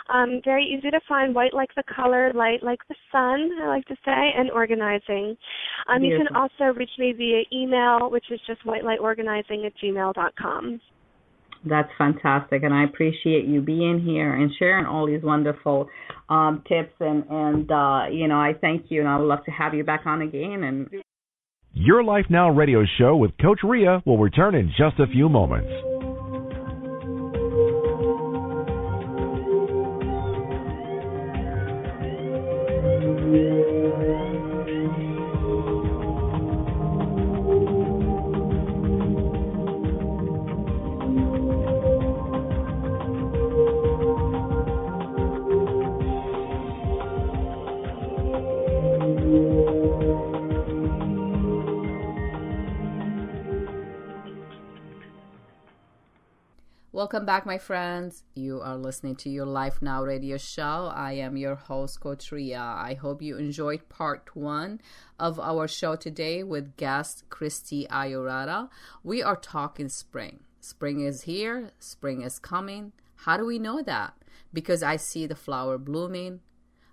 Um, very easy to find, white like the color, light like the sun, I like to say, and organizing. Um, you can also reach me via email, which is just whitelightorganizing at gmail.com. That's fantastic, and I appreciate you being here and sharing all these wonderful um, tips. And and uh, you know, I thank you, and I would love to have you back on again. And Your Life Now radio show with Coach Rea will return in just a few moments. Welcome back, my friends. You are listening to your Life Now radio show. I am your host, Coach. I hope you enjoyed part one of our show today with guest Christie Iurato. We are talking spring. Spring is here, spring is coming. How do we know that? Because I see the flower blooming.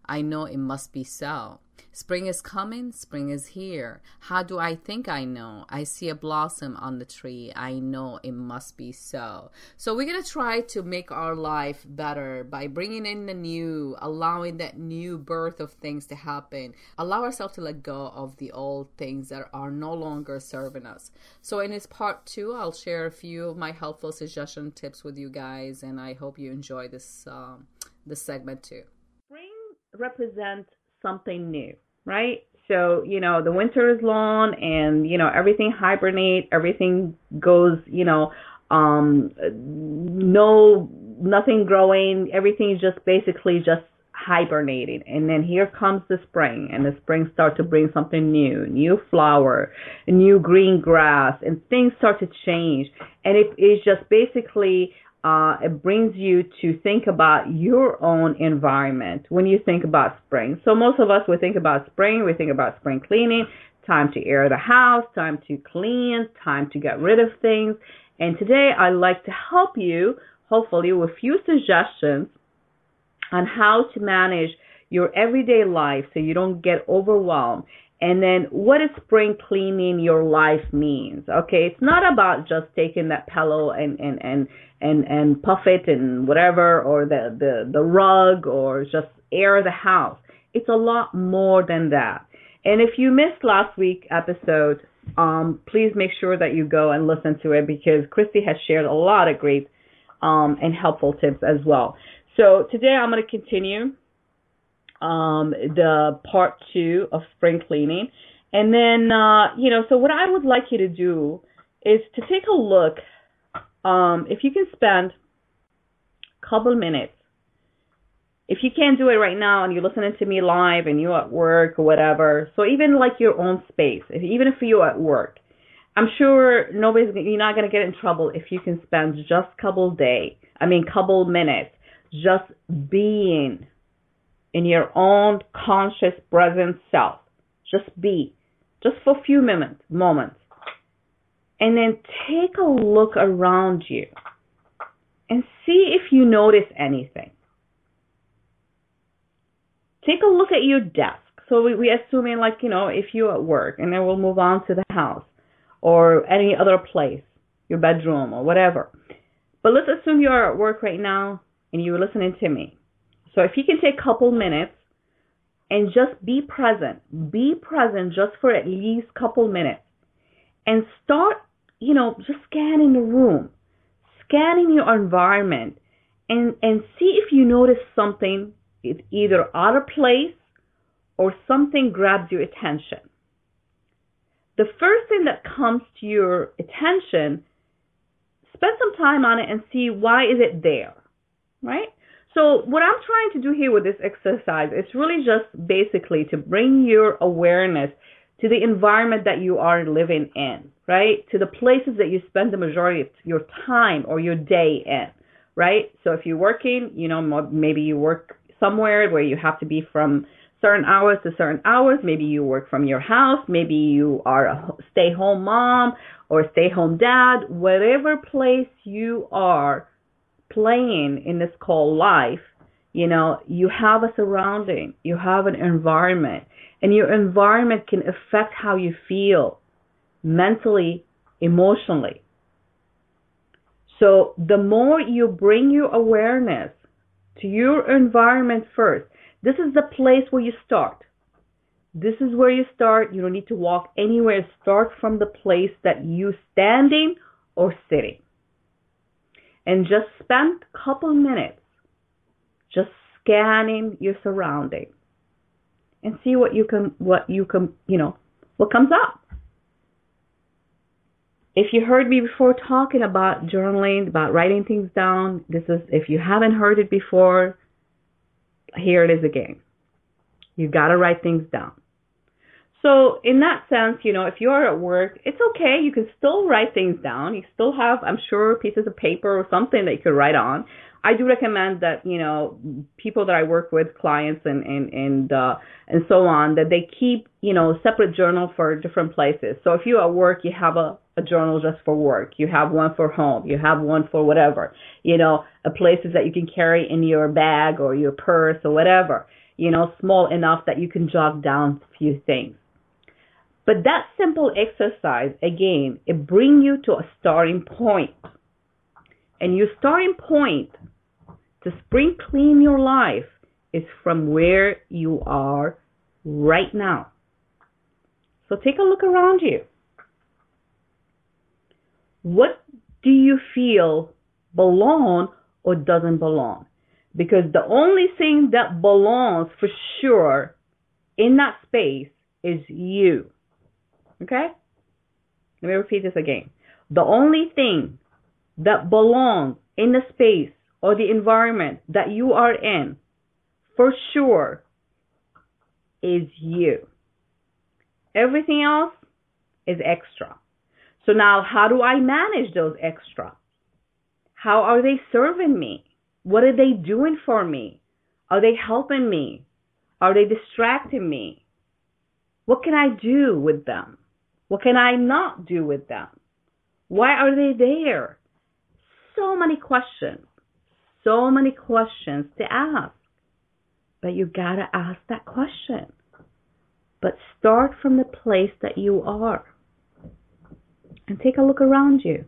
I know it must be so. Spring is coming, spring is here. How do I think I know? I see a blossom on the tree. I know it must be so. So, we're going to try to make our life better by bringing in the new, allowing that new birth of things to happen. Allow ourselves to let go of the old things that are no longer serving us. So, in this part two, I'll share a few of my helpful suggestion tips with you guys, and I hope you enjoy this, um, this segment too. Represents something new, right? So, you know, the winter is long and, you know, everything hibernate, everything goes, you know, um no nothing growing, everything is just basically just hibernating. And then here comes the spring and the spring start to bring something new, new flower, new green grass and things start to change. And it is just basically uh, it brings you to think about your own environment when you think about spring. So most of us, we think about spring, we think about spring cleaning, time to air the house, time to clean, time to get rid of things. And today I'd like to help you, hopefully, with a few suggestions on how to manage your everyday life so you don't get overwhelmed and then what does spring cleaning your life means okay it's not about just taking that pillow and and and and and puff it and whatever or the the the rug or just air the house. It's a lot more than that. And if you missed last week episode um please make sure that you go and listen to it because christie has shared a lot of great um and helpful tips as well. So today i'm going to continue um, the part two of spring cleaning. And then, uh, you know, so what I would like you to do is to take a look, um, if you can spend a couple minutes. If you can't do it right now and you're listening to me live and you're at work or whatever, so even like your own space, if, even if you're at work, I'm sure nobody's you're not gonna get in trouble if you can spend just couple day, I mean couple minutes, just being in your own conscious present self. Just be, just for a few moments, moments. And then take a look around you and see if you notice anything. Take a look at your desk. So we, we assuming like, you know, if you're at work and then we'll move on to the house or any other place, your bedroom or whatever. But let's assume you're at work right now and you're listening to me. So if you can take a couple minutes and just be present, be present just for at least a couple minutes and start, you know, just scanning the room, scanning your environment and, and see if you notice something is either out of place or something grabs your attention. The first thing that comes to your attention, spend some time on it and see why is it there, right? So what I'm trying to do here with this exercise is really just basically to bring your awareness to the environment that you are living in, right? To the places that you spend the majority of your time or your day in, right? So if you're working, you know, maybe you work somewhere where you have to be from certain hours to certain hours. Maybe you work from your house. Maybe you are a stay home mom or stay home dad. Whatever place you are, playing in this called life, You know, you have a surrounding, you have an environment, and your environment can affect how you feel mentally, emotionally. So the more you bring your awareness to your environment first, this is the place where you start. This is where you start. You don't need to walk anywhere. Start from the place that you standing or sitting. And just spend a couple minutes just scanning your surroundings and see what you can what you can you know what comes up if you heard me before talking about journaling about writing things down this is if you haven't heard it before here it is again. You got to write things down. So in that sense you know if you're at work it's okay. You can still write things down. You still have i'm sure pieces of paper or something that you could write on I do recommend that you know people that I work with, clients and and and uh, and so on, that they keep you know separate journal for different places. So if you at work, you have a a journal just for work. You have one for home. You have one for whatever. You know, a places that you can carry in your bag or your purse or whatever. You know, small enough that you can jot down a few things. But that simple exercise, again, it brings you to a starting point. And your starting point to spring clean your life is from where you are right now. So take a look around you. What do you feel belong or doesn't belong? Because the only thing that belongs for sure in that space is you. Okay? Let me repeat this again. The only thing that belongs in the space or the environment that you are in, for sure, is you. Everything else is extra. So now, how do I manage those extra? How are they serving me? What are they doing for me? Are they helping me? Are they distracting me? What can I do with them? What can I not do with them? Why are they there? So many questions so many questions to ask. But you gotta ask that question. But start from the place that you are. And take a look around you.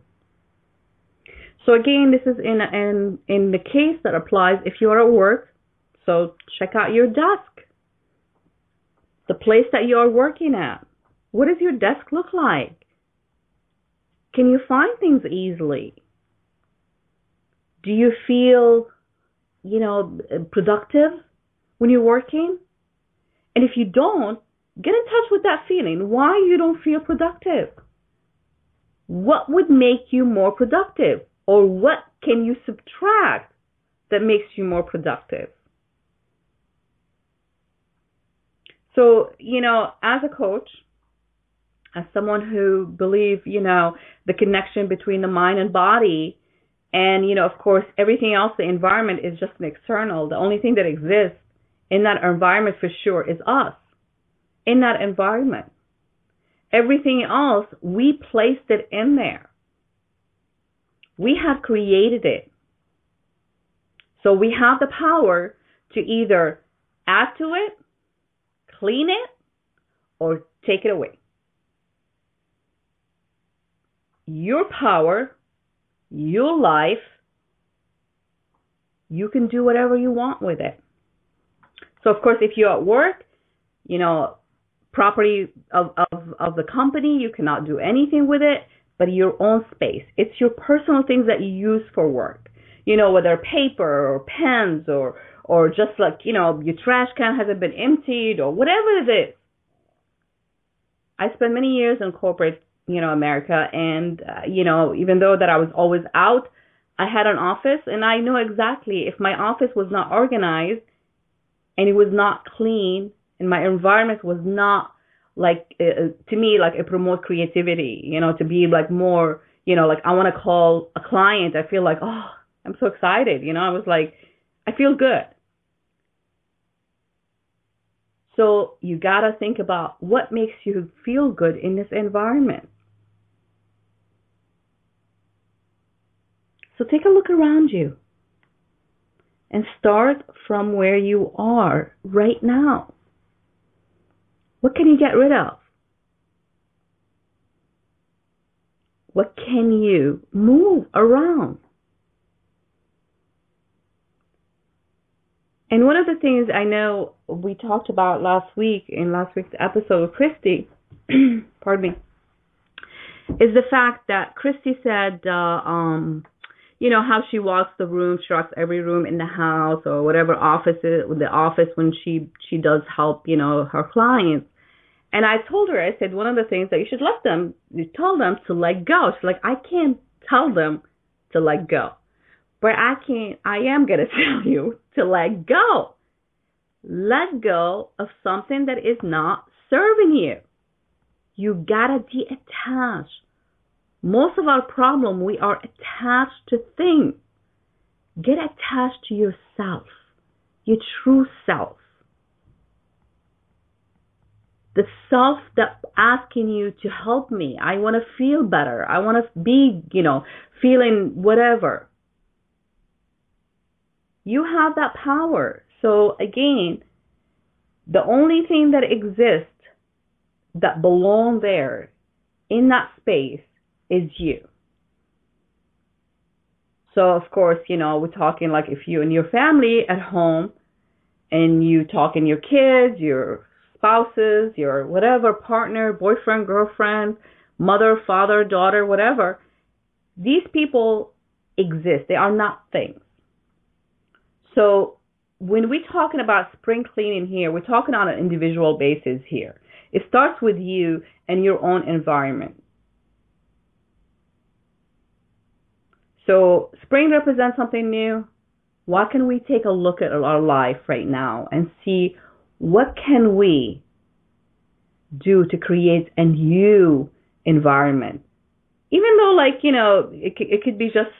So again, this is in in in the case that applies if you are at work. So check out your desk. The place that you are working at. What does your desk look like? Can you find things easily? Do you feel, you know, productive when you're working? And if you don't, get in touch with that feeling. Why you don't feel productive? What would make you more productive? Or what can you subtract that makes you more productive? So, you know, as a coach, as someone who believes, you know, the connection between the mind and body and, you know, of course, everything else, the environment is just an external. The only thing that exists in that environment for sure is us in that environment. Everything else, we placed it in there. We have created it. So we have the power to either add to it, clean it, or take it away. Your power your life, you can do whatever you want with it. So of course, if you're at work, you know, property of, of, of the company, you cannot do anything with it, but your own space. It's your personal things that you use for work. You know, whether paper or pens or, or just like, you know, your trash can hasn't been emptied or whatever it is. I spent many years in corporate you know America. And uh, you know even though that I was always out I had an office and I know exactly if my office was not organized and it was not clean and my environment was not like uh, uh to me like it promotes creativity you know to be like more you know like I want to call a client I feel like oh I'm so excited you know? I was like I feel good so you got to think about what makes you feel good in this environment. So take a look around you and start from where you are right now. What can you get rid of? What can you move around? And one of the things I know we talked about last week in last week's episode with Christie, pardon me, is the fact that Christie said, uh, um, you know, how she walks the room, she walks every room in the house or whatever office is, the office when she she does help, you know, her clients. And I told her, I said, one of the things that you should let them, you tell them to let go. She's like, I can't tell them to let go. But I can I am gonna tell you to let go. Let go of something that is not serving you. You gotta detach. Most of our problem, we are attached to things. Get attached to yourself, your true self. The self that asking you to help me. I want to feel better. I want to be, you know, feeling whatever. You have that power. So again, the only thing that exists that belong there in that space is you. So of course, you know, we're talking like if you and your family at home and you talking your kids, your spouses, your whatever partner, boyfriend, girlfriend, mother, father, daughter, whatever, these people exist. They are not things. So when we're talking about spring cleaning here, we're talking on an individual basis here. It starts with you and your own environment. So spring represents something new. Why can we take a look at our life right now and see what can we do to create a new environment? Even though like, you know, it, it could be just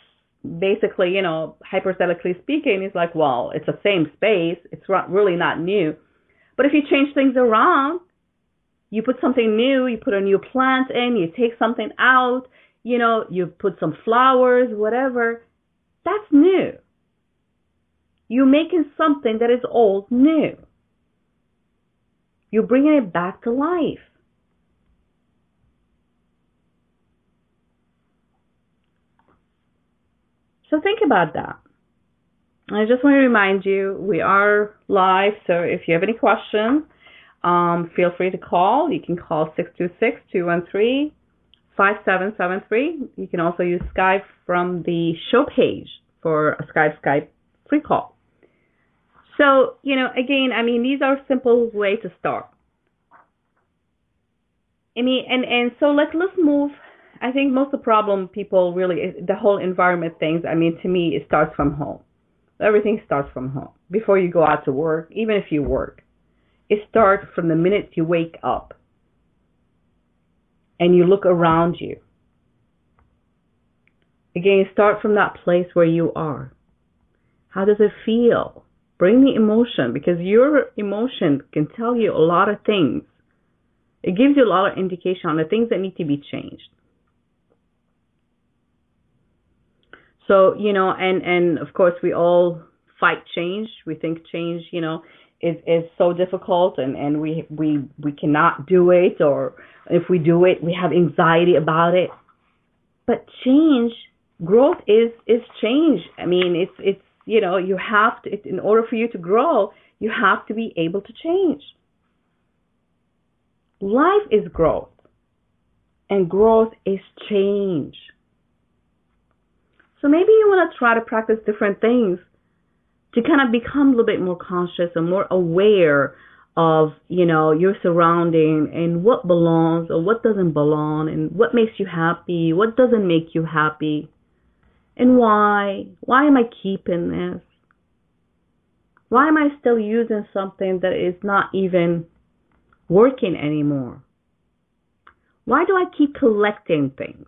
basically, you know, hypothetically speaking, it's like, well, it's the same space. It's really not new. But if you change things around, you put something new, you put a new plant in, you take something out, you know, you put some flowers, whatever, that's new. You're making something that is old new. You're bringing it back to life. So think about that. I just want to remind you we are live, so if you have any questions, um, feel free to call. You can call 626 213 5773. You can also use Skype from the show page for a Skype Skype free call. So, you know, again, I mean, these are simple ways to start. I mean, and, and so let's, let's move. I think most of the problem people really, the whole environment things, I mean, to me, it starts from home. Everything starts from home. Before you go out to work, even if you work, it starts from the minute you wake up and you look around you. Again, start from that place where you are. How does it feel? Bring the emotion because your emotion can tell you a lot of things. It gives you a lot of indication on the things that need to be changed. So, you know, and, and of course we all fight change. We think change, you know, is, is so difficult and, and we, we, we cannot do it or if we do it, we have anxiety about it. But change, growth is is change. I mean, it's it's you know you have to in order for you to grow, you have to be able to change. Life is growth, and growth is change. So maybe you want to try to practice different things to kind of become a little bit more conscious and more aware of you know your surrounding and what belongs or what doesn't belong and what makes you happy what doesn't make you happy and why why am i keeping this? Why am i still using something that is not even working anymore? Why do i keep collecting things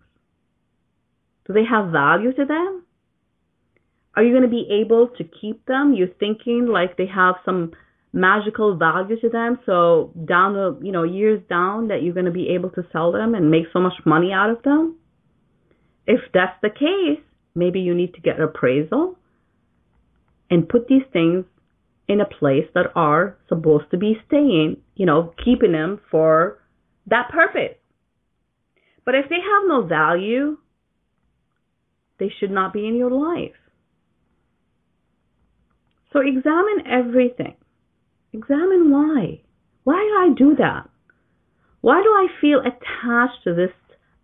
do they have value to them are you going to be able to keep them you're thinking like they have some magical value to them. So down the you know years down that you're going to be able to sell them and make so much money out of them. If that's the case, maybe you need to get appraisal. and put these things in a place that are supposed to be staying, you know, keeping them for that purpose. But if they have no value, they should not be in your life. So examine everything. Examine why. Why do I do that? Why do I feel attached to this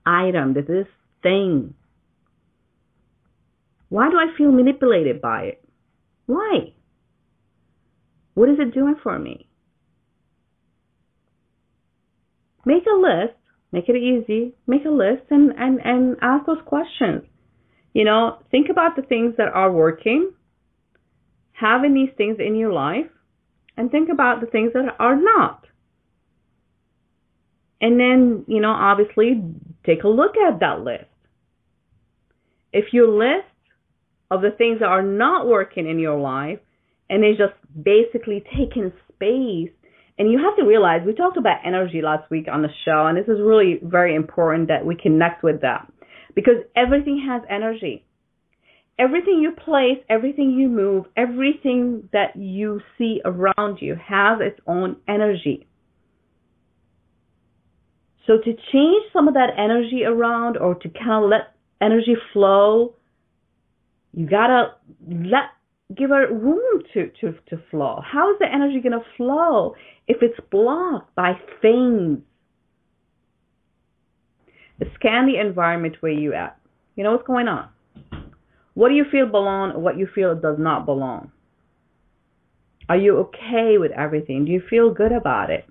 item, to this thing? Why do I feel manipulated by it? Why? What is it doing for me? Make a list, make it easy, make a list and, and, and ask those questions. You know, think about the things that are working, having these things in your life, and think about the things that are not. And then, you know, obviously take a look at that list. If your list of the things that are not working in your life and they just basically taking space, and you have to realize we talked about energy last week on the show, and this is really very important that we connect with that because everything has energy. Everything you place, everything you move, everything that you see around you has its own energy. So to change some of that energy around or to kind of let energy flow, you gotta let give her room to, to, to flow. How is the energy gonna flow if it's blocked by things? Scan the environment where you at. You know what's going on. What do you feel belong what you feel does not belong? Are you okay with everything? Do you feel good about it?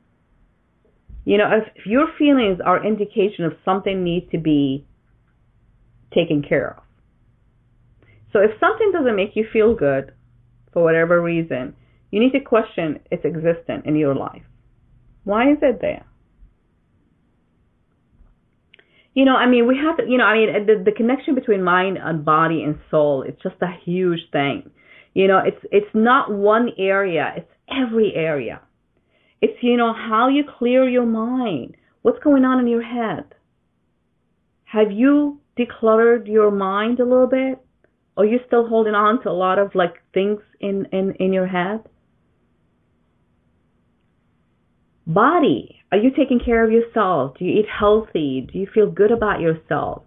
You know, if, if your feelings are indication of something needs to be taken care of. So if something doesn't make you feel good for whatever reason, you need to question its existence in your life. Why is it there? You know, I mean, we have to, you know, I mean, the, the connection between mind and body and soul, it's just a huge thing. You know, it's, it's not one area, it's every area. It's, you know, how you clear your mind. What's going on in your head? Have you decluttered your mind a little bit? Are you still holding on to a lot of like things in, in, in your head? Body. Are you taking care of yourself? Do you eat healthy? Do you feel good about yourself?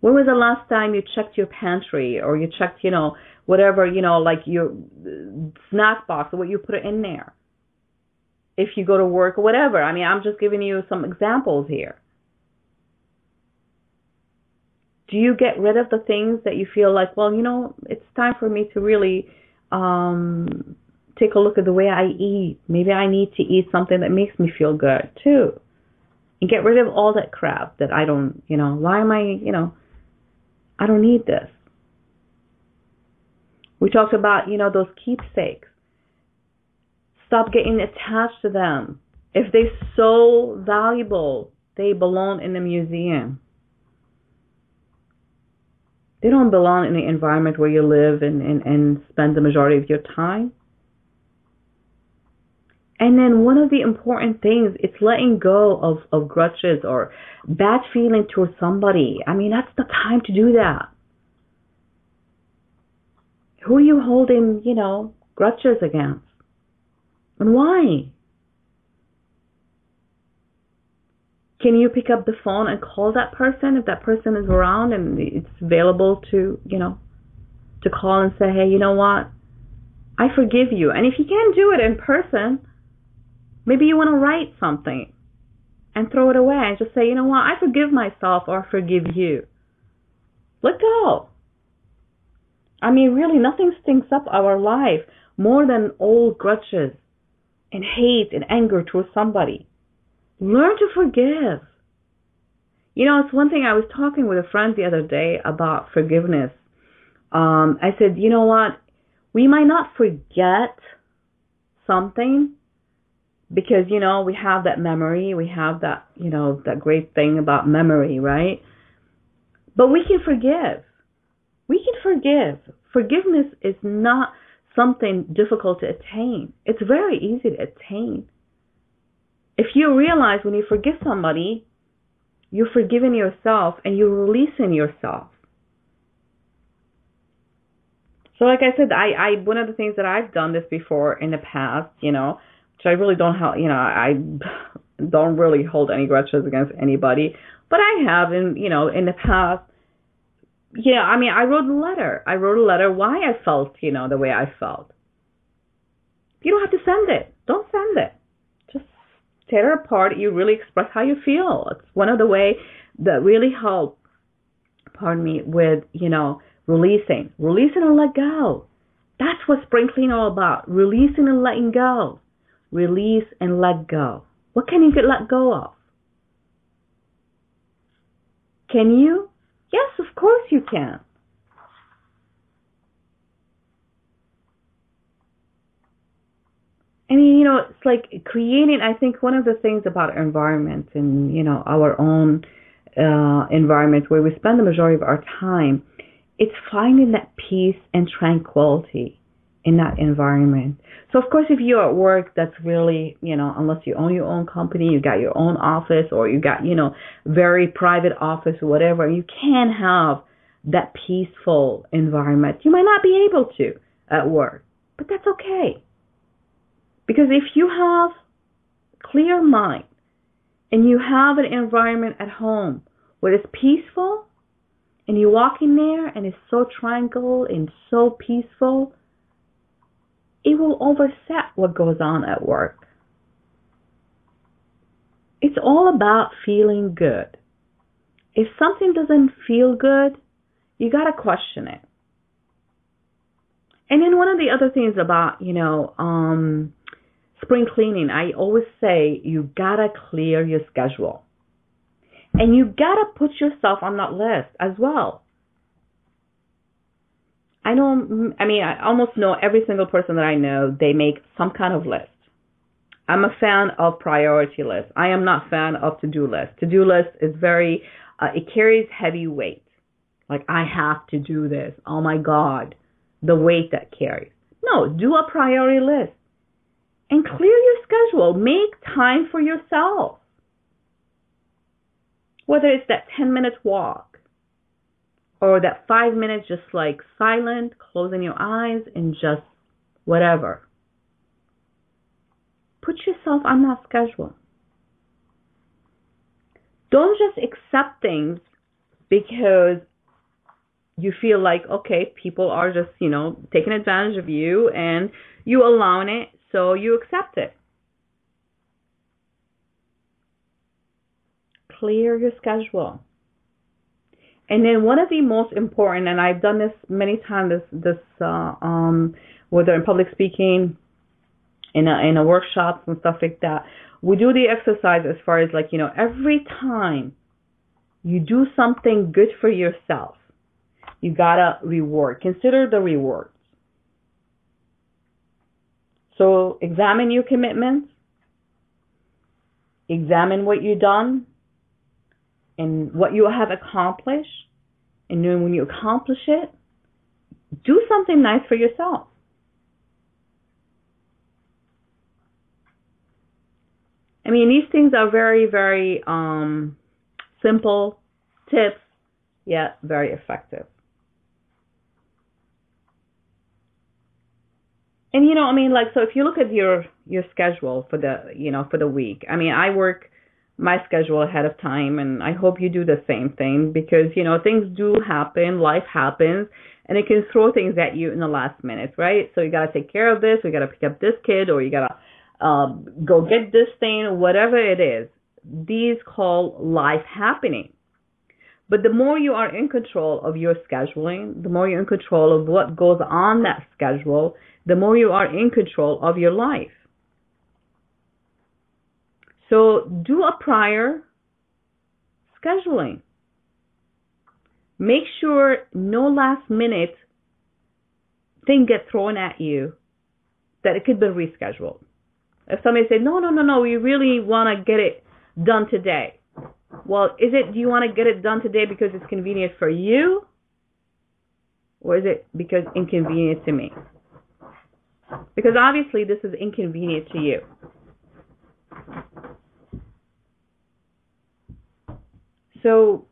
When was the last time you checked your pantry or you checked, you know, whatever, you know, like your snack box or what you put in there? if you go to work or whatever. I mean, I'm just giving you some examples here. Do you get rid of the things that you feel like, well, you know, it's time for me to really um take a look at the way I eat. Maybe I need to eat something that makes me feel good too. And get rid of all that crap that I don't, you know, why am I, you know, I don't need this. We talked about, you know, those keepsakes. Stop getting attached to them. If they're so valuable, they belong in the museum. They don't belong in the environment where you live and, and, and spend the majority of your time. And then one of the important things is letting go of, of grudges or bad feeling towards somebody. I mean, that's the time to do that. Who are you holding, you know, grudges against? And why? Can you pick up the phone and call that person if that person is around and it's available to, you know, to call and say, hey, you know what? I forgive you. And if you can't do it in person, maybe you want to write something and throw it away and just say, you know what? I forgive myself or forgive you. Let go. I mean, really, nothing stinks up our life more than old grudges and hate and anger towards somebody. Learn to forgive. You know, it's one thing I was talking with a friend the other day about forgiveness. Um, I said, you know what? We might not forget something because, you know, we have that memory. We have that, you know, that great thing about memory, right? But we can forgive. We can forgive. Forgiveness is not something difficult to attain. It's very easy to attain. If you realize when you forgive somebody, you're forgiving yourself and you're releasing yourself. So like I said, I, I one of the things that I've done this before in the past, you know, which I really don't have, you know, I don't really hold any grudges against anybody, but I have in, you know, in the past. Yeah, I mean, I wrote a letter. I wrote a letter why I felt, you know, the way I felt. You don't have to send it. Don't send it. Just tear it apart. You really express how you feel. It's one of the way that really help. Pardon me, with you know releasing, releasing and let go. That's what spring clean all about. Releasing and letting go. Release and let go. What can you get let go of? Can you? Yes, of course you can. I mean, you know, it's like creating. I think one of the things about our environment and you know our own uh, environment where we spend the majority of our time, it's finding that peace and tranquility in that environment. So of course, if you're at work, that's really, you know, unless you own your own company, you got your own office or you got, you know, very private office or whatever, you can have that peaceful environment. You might not be able to at work, but that's okay. Because if you have clear mind and you have an environment at home where it's peaceful and you walk in there and it's so tranquil and so peaceful, it will overset what goes on at work. It's all about feeling good. If something doesn't feel good, you got to question it. And then one of the other things about, you know, um, spring cleaning, I always say you got to clear your schedule. And you got to put yourself on that list as well. I know, I mean, I almost know every single person that I know, they make some kind of list. I'm a fan of priority lists. I am not fan of to-do list. To-do list is very, uh, it carries heavy weight. Like, I have to do this. Oh my God. The weight that carries. No, do a priority list and clear your schedule. Make time for yourself. Whether it's that 10 minute walk, or that five minutes just like silent, closing your eyes and just whatever. Put yourself on that schedule. Don't just accept things because you feel like, okay, people are just, you know, taking advantage of you and you allow it, so you accept it. Clear your schedule. And then one of the most important, and I've done this many times, this this uh, um, whether in public speaking, in a, in a workshops and stuff like that, we do the exercise as far as like you know every time you do something good for yourself, you gotta reward. Consider the rewards. So examine your commitments, examine what you've done, and what you have accomplished, and then when you accomplish it, do something nice for yourself. I mean, these things are very, very um, simple tips, yet very effective. And you know, I mean, like, so if you look at your your schedule for the, you know, for the week. I mean, I work my schedule ahead of time and I hope you do the same thing because you know things do happen, life happens and it can throw things at you in the last minute, right? So you got to take care of this, we got to pick up this kid or you got to um go get this thing, whatever it is. These call life happening. But the more you are in control of your scheduling, the more you're in control of what goes on that schedule, the more you are in control of your life. So do a prior scheduling. Make sure no last minute thing gets thrown at you that it could be rescheduled. If somebody said, no, no, no, no, we really want to get it done today. Well, is it, do you want to get it done today because it's convenient for you? Or is it because inconvenient to me? Because obviously this is inconvenient to you. So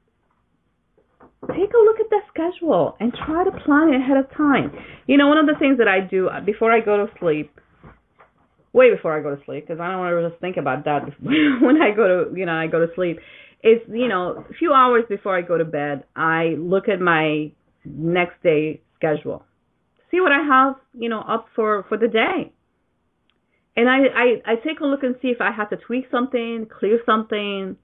take a look at the schedule and try to plan it ahead of time. You know, one of the things that I do uh, before I go to sleep, way before I go to sleep, because I don't want to just think about that when I go to, you know, I go to sleep, is, you know, a few hours before I go to bed, I look at my next day schedule, see what I have, you know, up for for the day. And I, I I take a look and see if I have to tweak something, clear something,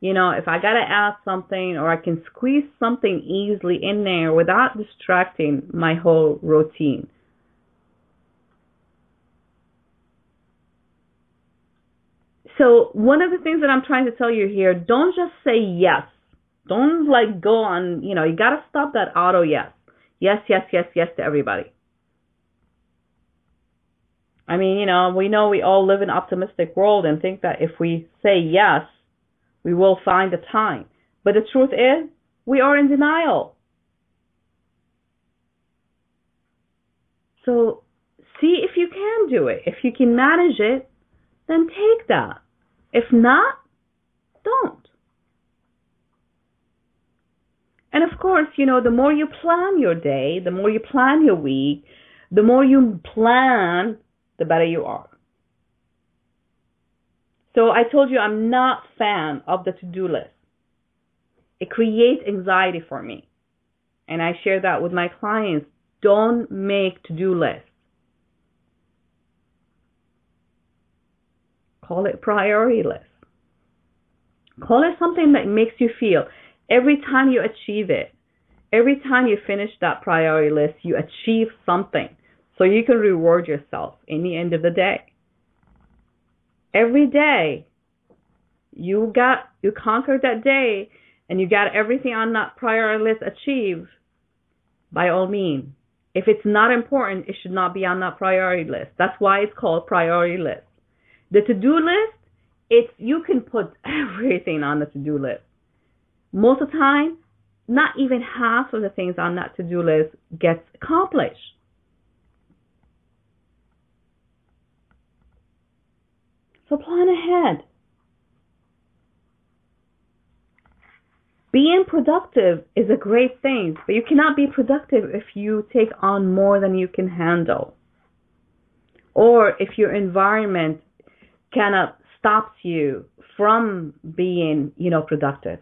you know, if I gotta add something or I can squeeze something easily in there without distracting my whole routine. So one of the things that I'm trying to tell you here, don't just say yes. Don't like go on, you know, you gotta stop that auto yes. Yes, yes, yes, yes to everybody. I mean, you know, we know we all live in optimistic world and think that if we say yes, we will find the time. But the truth is, we are in denial. So see if you can do it. If you can manage it, then take that. If not, don't. And of course, you know, the more you plan your day, the more you plan your week, the more you plan, the better you are. So I told you I'm not fan of the to-do list. It creates anxiety for me. And I share that with my clients. Don't make to-do lists. Call it priority list. Call it something that makes you feel every time you achieve it, every time you finish that priority list, you achieve something. So you can reward yourself in the end of the day every day you got you conquered that day and you got everything on that priority list achieved by all means. If it's not important it should not be on that priority list. That's why it's called priority list. The to-do list it's you can put everything on the to-do list. Most of the time not even half of the things on that to-do list gets accomplished So plan ahead. Being productive is a great thing, but you cannot be productive if you take on more than you can handle. Or if your environment cannot stops you from being, you know, productive.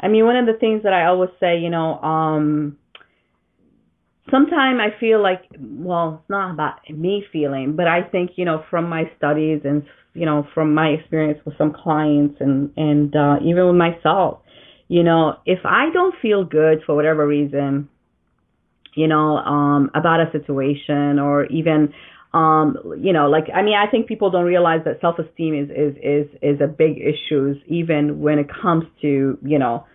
I mean, one of the things that I always say, you know, um, sometimes I feel like, well, it's not about me feeling, but I think, you know, from my studies and, you know, from my experience with some clients and, and, uh, even with myself, you know, if I don't feel good for whatever reason, you know, um, about a situation or even, um, you know, like, I mean, I think people don't realize that self-esteem is, is, is, is a big issue even when it comes to, you know,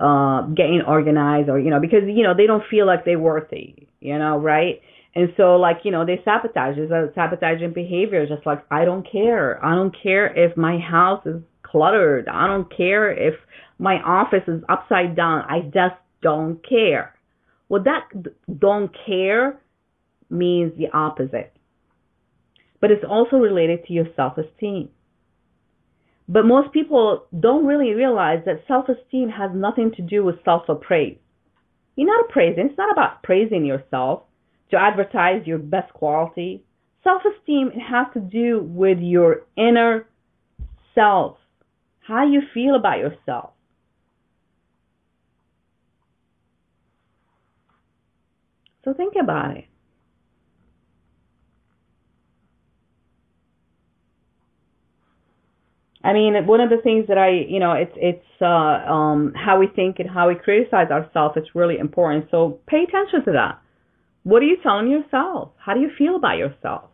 uh, getting organized or, you know, because, you know, they don't feel like they're worthy, you know, right? And so, like, you know, they sabotage. There's a sabotaging behavior, just like, I don't care. I don't care if my house is cluttered. I don't care if my office is upside down. I just don't care. Well, that don't care means the opposite. But it's also related to your self esteem. But most people don't really realize that self-esteem has nothing to do with self-appraise. You're not appraising. It's not about praising yourself to advertise your best quality. Self-esteem has to do with your inner self, how you feel about yourself. So think about it. I mean, one of the things that I, you know, it's it's uh, um, how we think and how we criticize ourselves. It's really important. So pay attention to that. What are you telling yourself? How do you feel about yourself?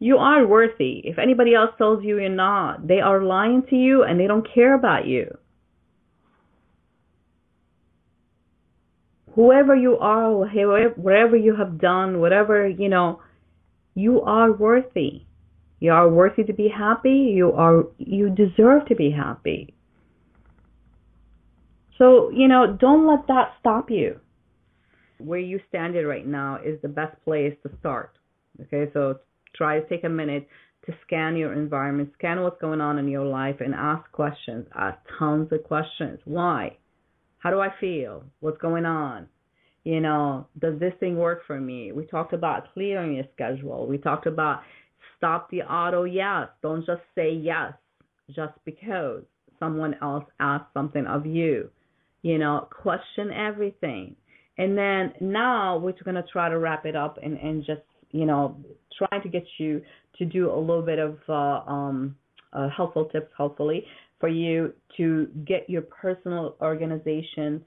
You are worthy. If anybody else tells you you're not, they are lying to you and they don't care about you. Whoever you are, whatever you have done, whatever, you know, you are worthy. You are worthy to be happy. You are you deserve to be happy. So, you know, don't let that stop you. Where you stand right now is the best place to start. Okay, so try to take a minute to scan your environment, scan what's going on in your life, and ask questions. Ask tons of questions. Why? How do I feel? What's going on? You know, does this thing work for me? We talked about clearing your schedule. We talked about stop the auto yes. Don't just say yes just because someone else asked something of you. You know, question everything. And then now we're going to try to wrap it up and, and just, you know, trying to get you to do a little bit of uh, um, uh, helpful tips, hopefully, for you to get your personal organization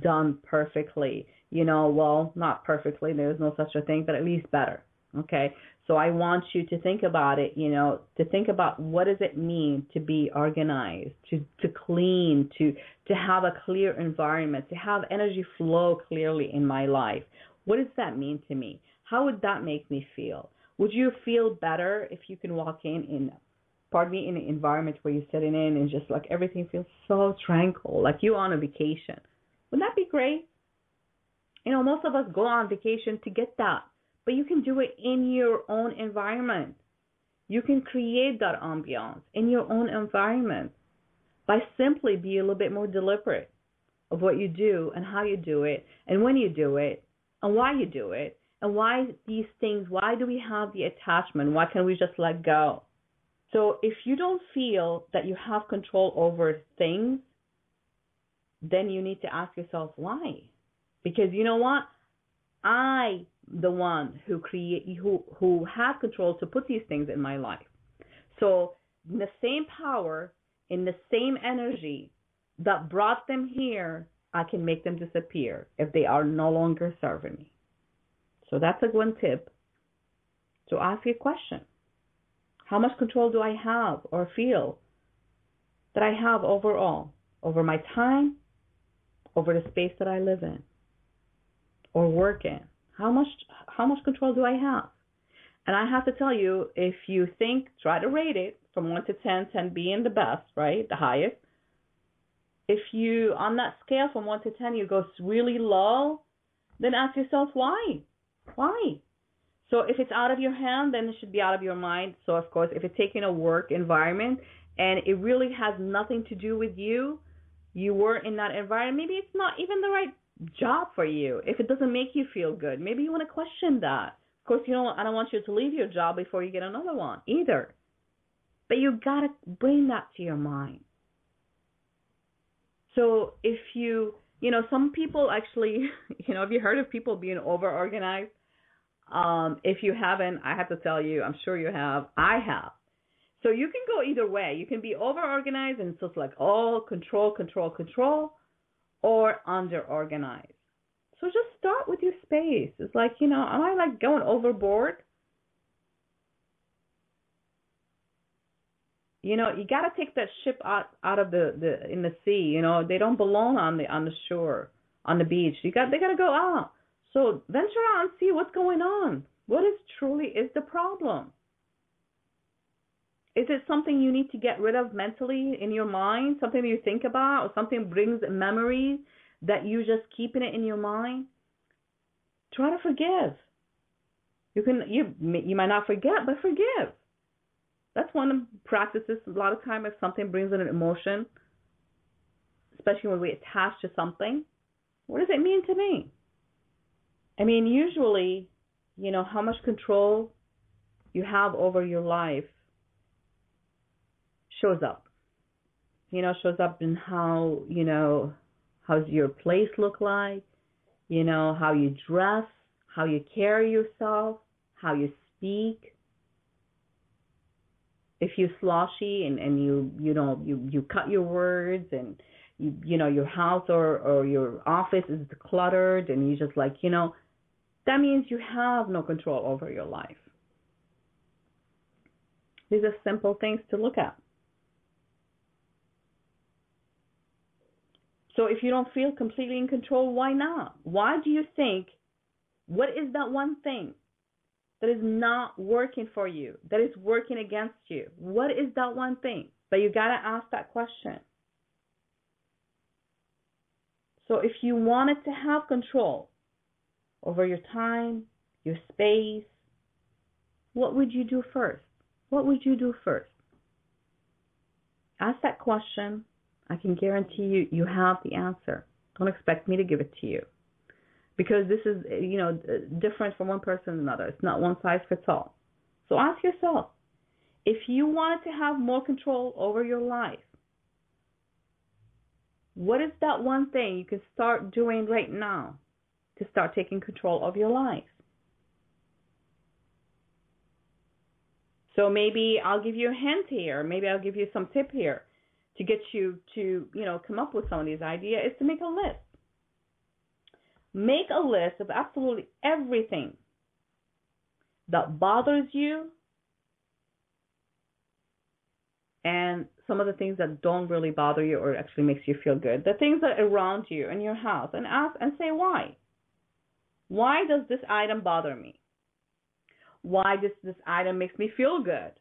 done perfectly. You know, well, not perfectly, there's no such a thing, but at least better. Okay. So I want you to think about it, you know, to think about what does it mean to be organized, to, to clean, to, to have a clear environment, to have energy flow clearly in my life. What does that mean to me? How would that make me feel? Would you feel better if you can walk in in pardon me in an environment where you're sitting in and just like everything feels so tranquil, like you're on a vacation? Wouldn't that be great? You know, most of us go on vacation to get that but you can do it in your own environment. You can create that ambiance in your own environment by simply being a little bit more deliberate of what you do and how you do it and when you do it and why you do it and why these things, why do we have the attachment? Why can't we just let go? So if you don't feel that you have control over things, then you need to ask yourself why. Because you know what? I the one who create who who has control to put these things in my life. So the same power, in the same energy that brought them here, I can make them disappear if they are no longer serving me. So that's a one tip. To ask a question. How much control do I have or feel that I have overall over my time, over the space that I live in or work in? How much how much control do I have? And I have to tell you, if you think, try to rate it from 1 to 10, 10 being the best, right, the highest. If you, on that scale from 1 to 10, you go really low, then ask yourself why? Why? So if it's out of your hand, then it should be out of your mind. So, of course, if it's taking a work environment and it really has nothing to do with you, you were in that environment, maybe it's not even the right job for you if it doesn't make you feel good. Maybe you want to question that. Of course, you know I don't want you to leave your job before you get another one either. But you gotta bring that to your mind. So if you, you know, some people actually, you know, have you heard of people being over organized? Um, if you haven't, I have to tell you, I'm sure you have. I have. So you can go either way. You can be over organized and it's just like, oh, control, control, control or under organized. So just start with your space. It's like, you know, am I like going overboard? You know, you got to take that ship out out of the the in the sea. You know, they don't belong on the on the shore, on the beach. You got they got to go out. So venture out and see what's going on. What is truly is the problem? Is it something you need to get rid of mentally in your mind? Something you think about, or something brings memories that you just keeping it in your mind? Try to forgive. You can you you might not forget, but forgive. That's one of the practices. A lot of time, if something brings an emotion, especially when we attach to something, what does it mean to me? I mean, usually, you know, how much control you have over your life shows up. You know, shows up in how, you know, how's your place look like, you know, how you dress, how you carry yourself, how you speak. If you're sloshy and, and you, you know, you, you cut your words and you, you know, your house or, or your office is cluttered and you just like, you know, that means you have no control over your life. These are simple things to look at. So if you don't feel completely in control, why not? Why do you think, what is that one thing that is not working for you, that is working against you? What is that one thing? But you got to ask that question. So if you wanted to have control over your time, your space, what would you do first? what would you do first? Ask that question. I can guarantee you, you have the answer. Don't expect me to give it to you. Because this is, you know, different from one person to another. It's not one size fits all. So ask yourself if you wanted to have more control over your life, what is that one thing you can start doing right now to start taking control of your life? So maybe I'll give you a hint here. Maybe I'll give you some tip here to get you to, you know, come up with some of these ideas is to make a list. Make a list of absolutely everything that bothers you and some of the things that don't really bother you or actually makes you feel good. The things that are around you in your house and ask and say why. Why does this item bother me? Why does this item makes me feel good?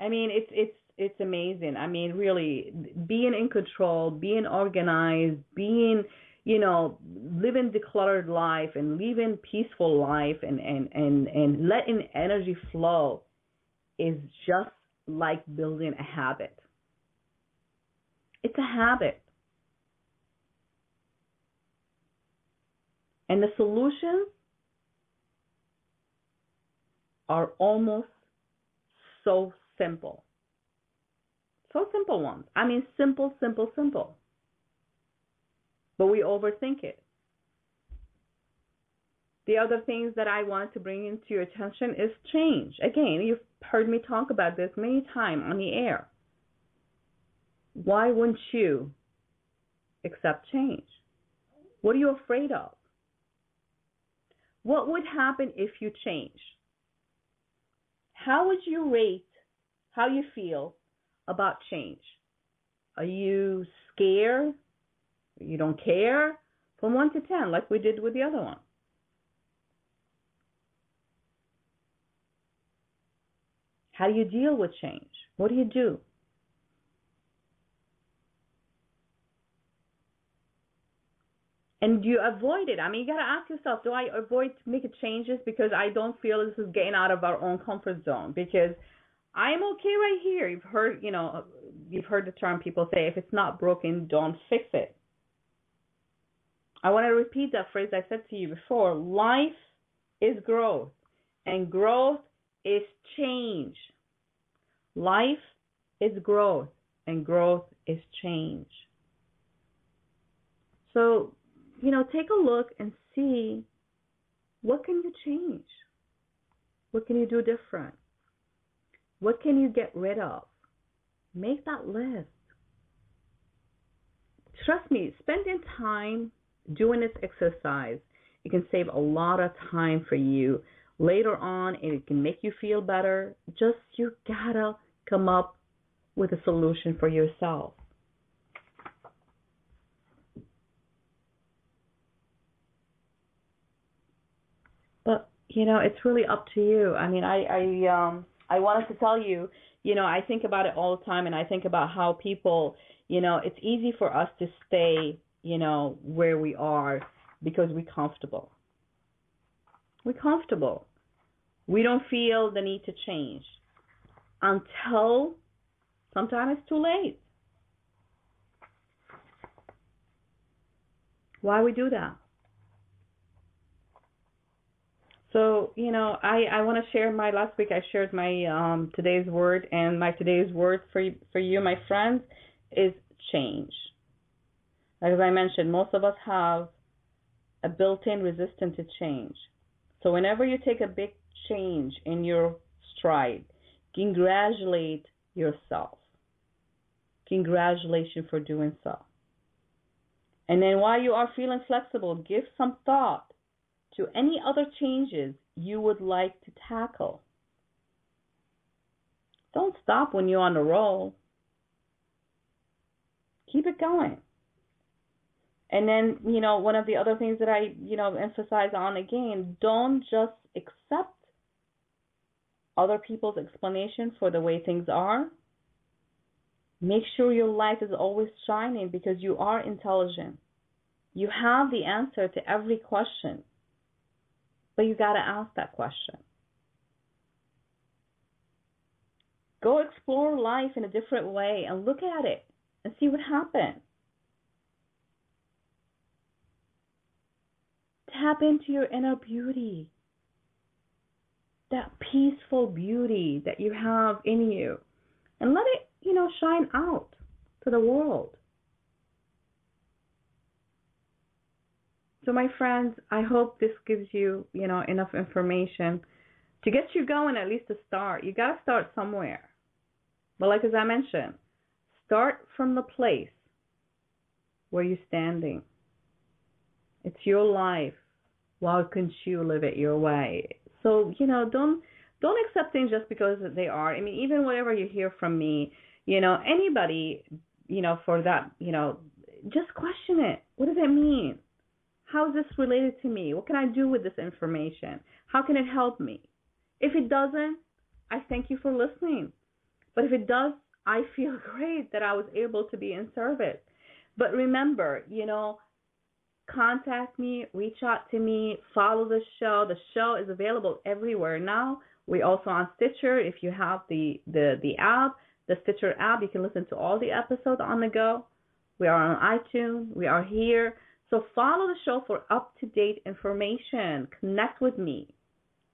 I mean, it's it's it's amazing. I mean, really being in control, being organized, being you know, living decluttered life and living peaceful life and and and and letting energy flow is just like building a habit. It's a habit. And the solutions are almost so simple. So simple ones. I mean, simple, simple, simple but we overthink it. The other things that I wanted to bring into your attention is change. Again, you've heard me talk about this many times on the air. Why wouldn't you accept change? What are you afraid of? What would happen if you change? How would you rate how you feel about change? Are you scared? You don't care? From 1 to 10, like we did with the other one. How do you deal with change? What do you do? And do you avoid it? I mean, you got to ask yourself, do I avoid making changes because I don't feel this is getting out of our own comfort zone? Because I'm okay right here. You've heard, you know, you've heard the term people say, if it's not broken, don't fix it. I want to repeat that phrase I said to you before. Life is growth, and growth is change. Life is growth, and growth is change. So, you know, take a look and see what can you change? What can you do different? What can you get rid of? Make that list. Trust me, spending time doing this exercise, it can save a lot of time for you later on and it can make you feel better. Just you gotta come up with a solution for yourself. But you know, it's really up to you. I mean, I I um I wanted to tell you, you know, I think about it all the time and I think about how people, you know, it's easy for us to stay you know, where we are because we're comfortable. We're comfortable. We don't feel the need to change until sometimes it's too late. Why we do that? So, you know, I, I want to share my last week I shared my um, today's word and my today's word for for you my friends is change. As I mentioned, most of us have a built-in resistance to change. So whenever you take a big change in your stride, congratulate yourself. Congratulations for doing so. And then while you are feeling flexible, give some thought to any other changes you would like to tackle. Don't stop when you're on the roll. Keep it going. And then, you know, one of the other things that I, you know, emphasize on again, don't just accept other people's explanation for the way things are. Make sure your light is always shining because you are intelligent. You have the answer to every question. But you got to ask that question. Go explore life in a different way and look at it and see what happens. Tap into your inner beauty, that peaceful beauty that you have in you, and let it, you know, shine out to the world. So, my friends, I hope this gives you, you know, enough information to get you going at least to start. You got to start somewhere. But like as I mentioned, start from the place where you're standing. It's your life. Why couldn't you live it your way? So, you know, don't don't accept things just because they are. I mean, even whatever you hear from me, you know, anybody, you know, for that, you know, just question it. What does it mean? How is this related to me? What can I do with this information? How can it help me? If it doesn't, I thank you for listening. But if it does, I feel great that I was able to be in service. But remember, you know, contact me, reach out to me, follow the show. The show is available everywhere now. We also on Stitcher. If you have the the the app, the Stitcher app, you can listen to all the episodes on the go. We are on iTunes. We are here. So follow the show for up to date information. Connect with me.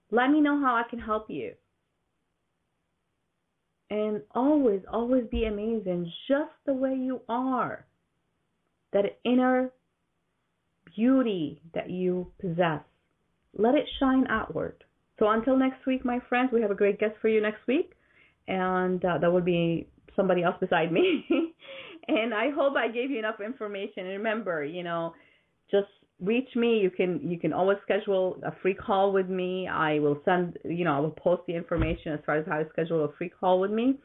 Let me know how I can help you and always, always be amazing just the way you are. That inner beauty that you possess, let it shine outward. So until next week, my friends, we have a great guest for you next week, and uh, that will be somebody else beside me. and I hope I gave you enough information. And remember, you know, just reach me. You can you can always schedule a free call with me. I will send you know I will post the information as far as how to schedule a free call with me.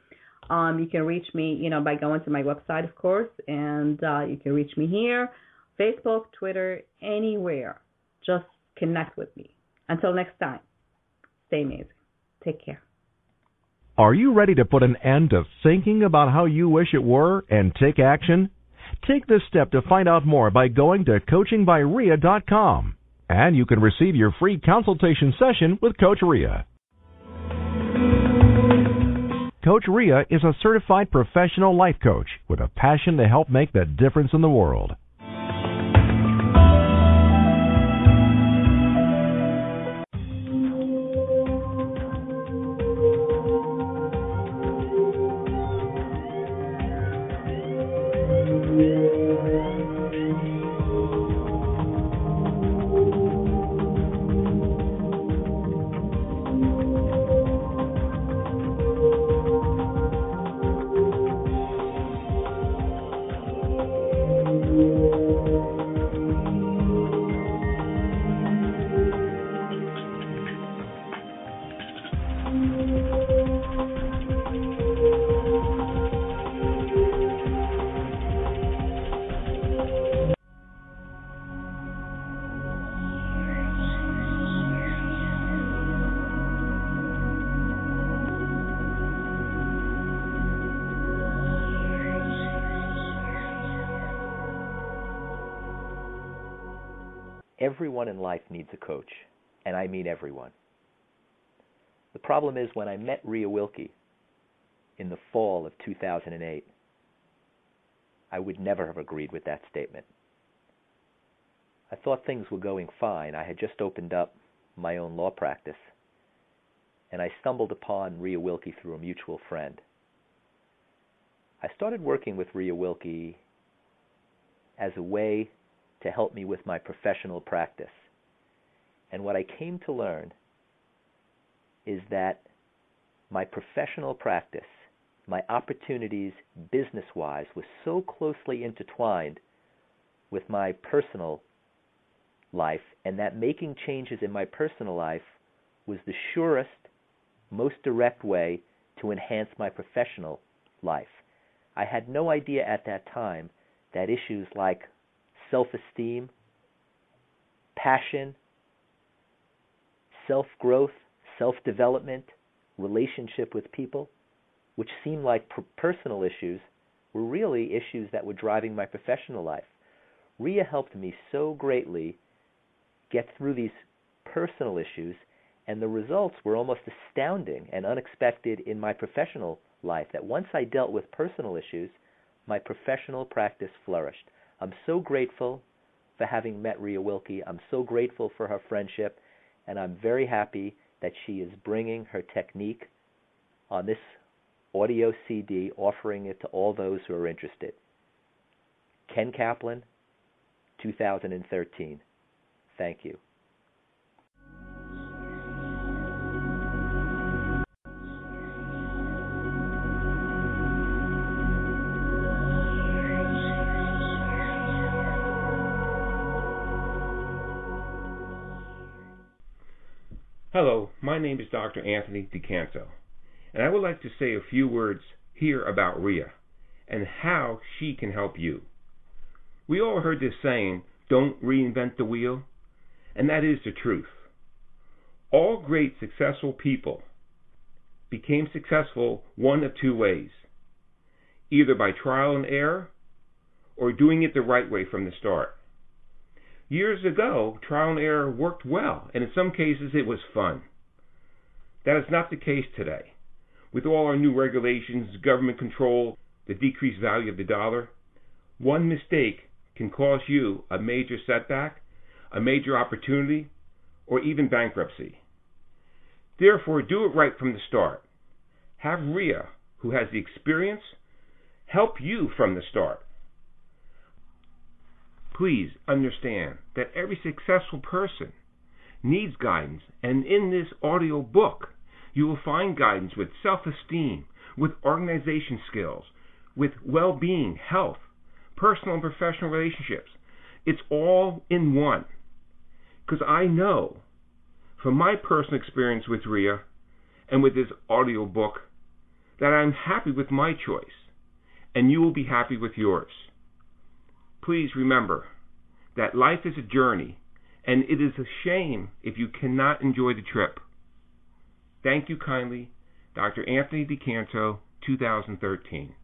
Um, you can reach me you know by going to my website of course, and uh, you can reach me here, Facebook, Twitter, anywhere. Just connect with me. Until next time, stay amazing. Take care. Are you ready to put an end to thinking about how you wish it were and take action? Take this step to find out more by going to coachingbyrea.com. And you can receive your free consultation session with Coach Rea. Coach Rea is a certified professional life coach with a passion to help make the difference in the world. Is when I met Rea Wilkie in the fall of 2008, I would never have agreed with that statement. I thought things were going fine. I had just opened up my own law practice, and I stumbled upon Rea Wilkie through a mutual friend. I started working with Rea Wilkie as a way to help me with my professional practice. And what I came to learn is that my professional practice, my opportunities business wise, was so closely intertwined with my personal life, and that making changes in my personal life was the surest, most direct way to enhance my professional life. I had no idea at that time that issues like self esteem, passion, self growth, self development, relationship with people, which seemed like personal issues, were really issues that were driving my professional life. Rea helped me so greatly get through these personal issues, and the results were almost astounding and unexpected in my professional life. That once I dealt with personal issues, my professional practice flourished. I'm so grateful for having met Rea Wilkie. I'm so grateful for her friendship, and I'm very happy that she is bringing her technique on this audio CD, offering it to all those who are interested. Ken Kaplan, 2013. Thank you. My name is Dr. Anthony DeCanto, and I would like to say a few words here about Rea and how she can help you. We all heard this saying, don't reinvent the wheel, and that is the truth. All great successful people became successful one of two ways either by trial and error or doing it the right way from the start. Years ago, trial and error worked well, and in some cases it was fun. That is not the case today. With all our new regulations, government control, the decreased value of the dollar, one mistake can cause you a major setback, a major opportunity, or even bankruptcy. Therefore, do it right from the start. Have Rea, who has the experience, help you from the start. Please understand that every successful person needs guidance, and in this audio book, you will find guidance with self esteem, with organization skills, with well being, health, personal and professional relationships. It's all in one. Because I know from my personal experience with Rea and with this audio book that I'm happy with my choice, and you will be happy with yours please remember that life is a journey, and it is a shame if you cannot enjoy the trip. Thank you kindly, Dr. Anthony DeCanto, 2013.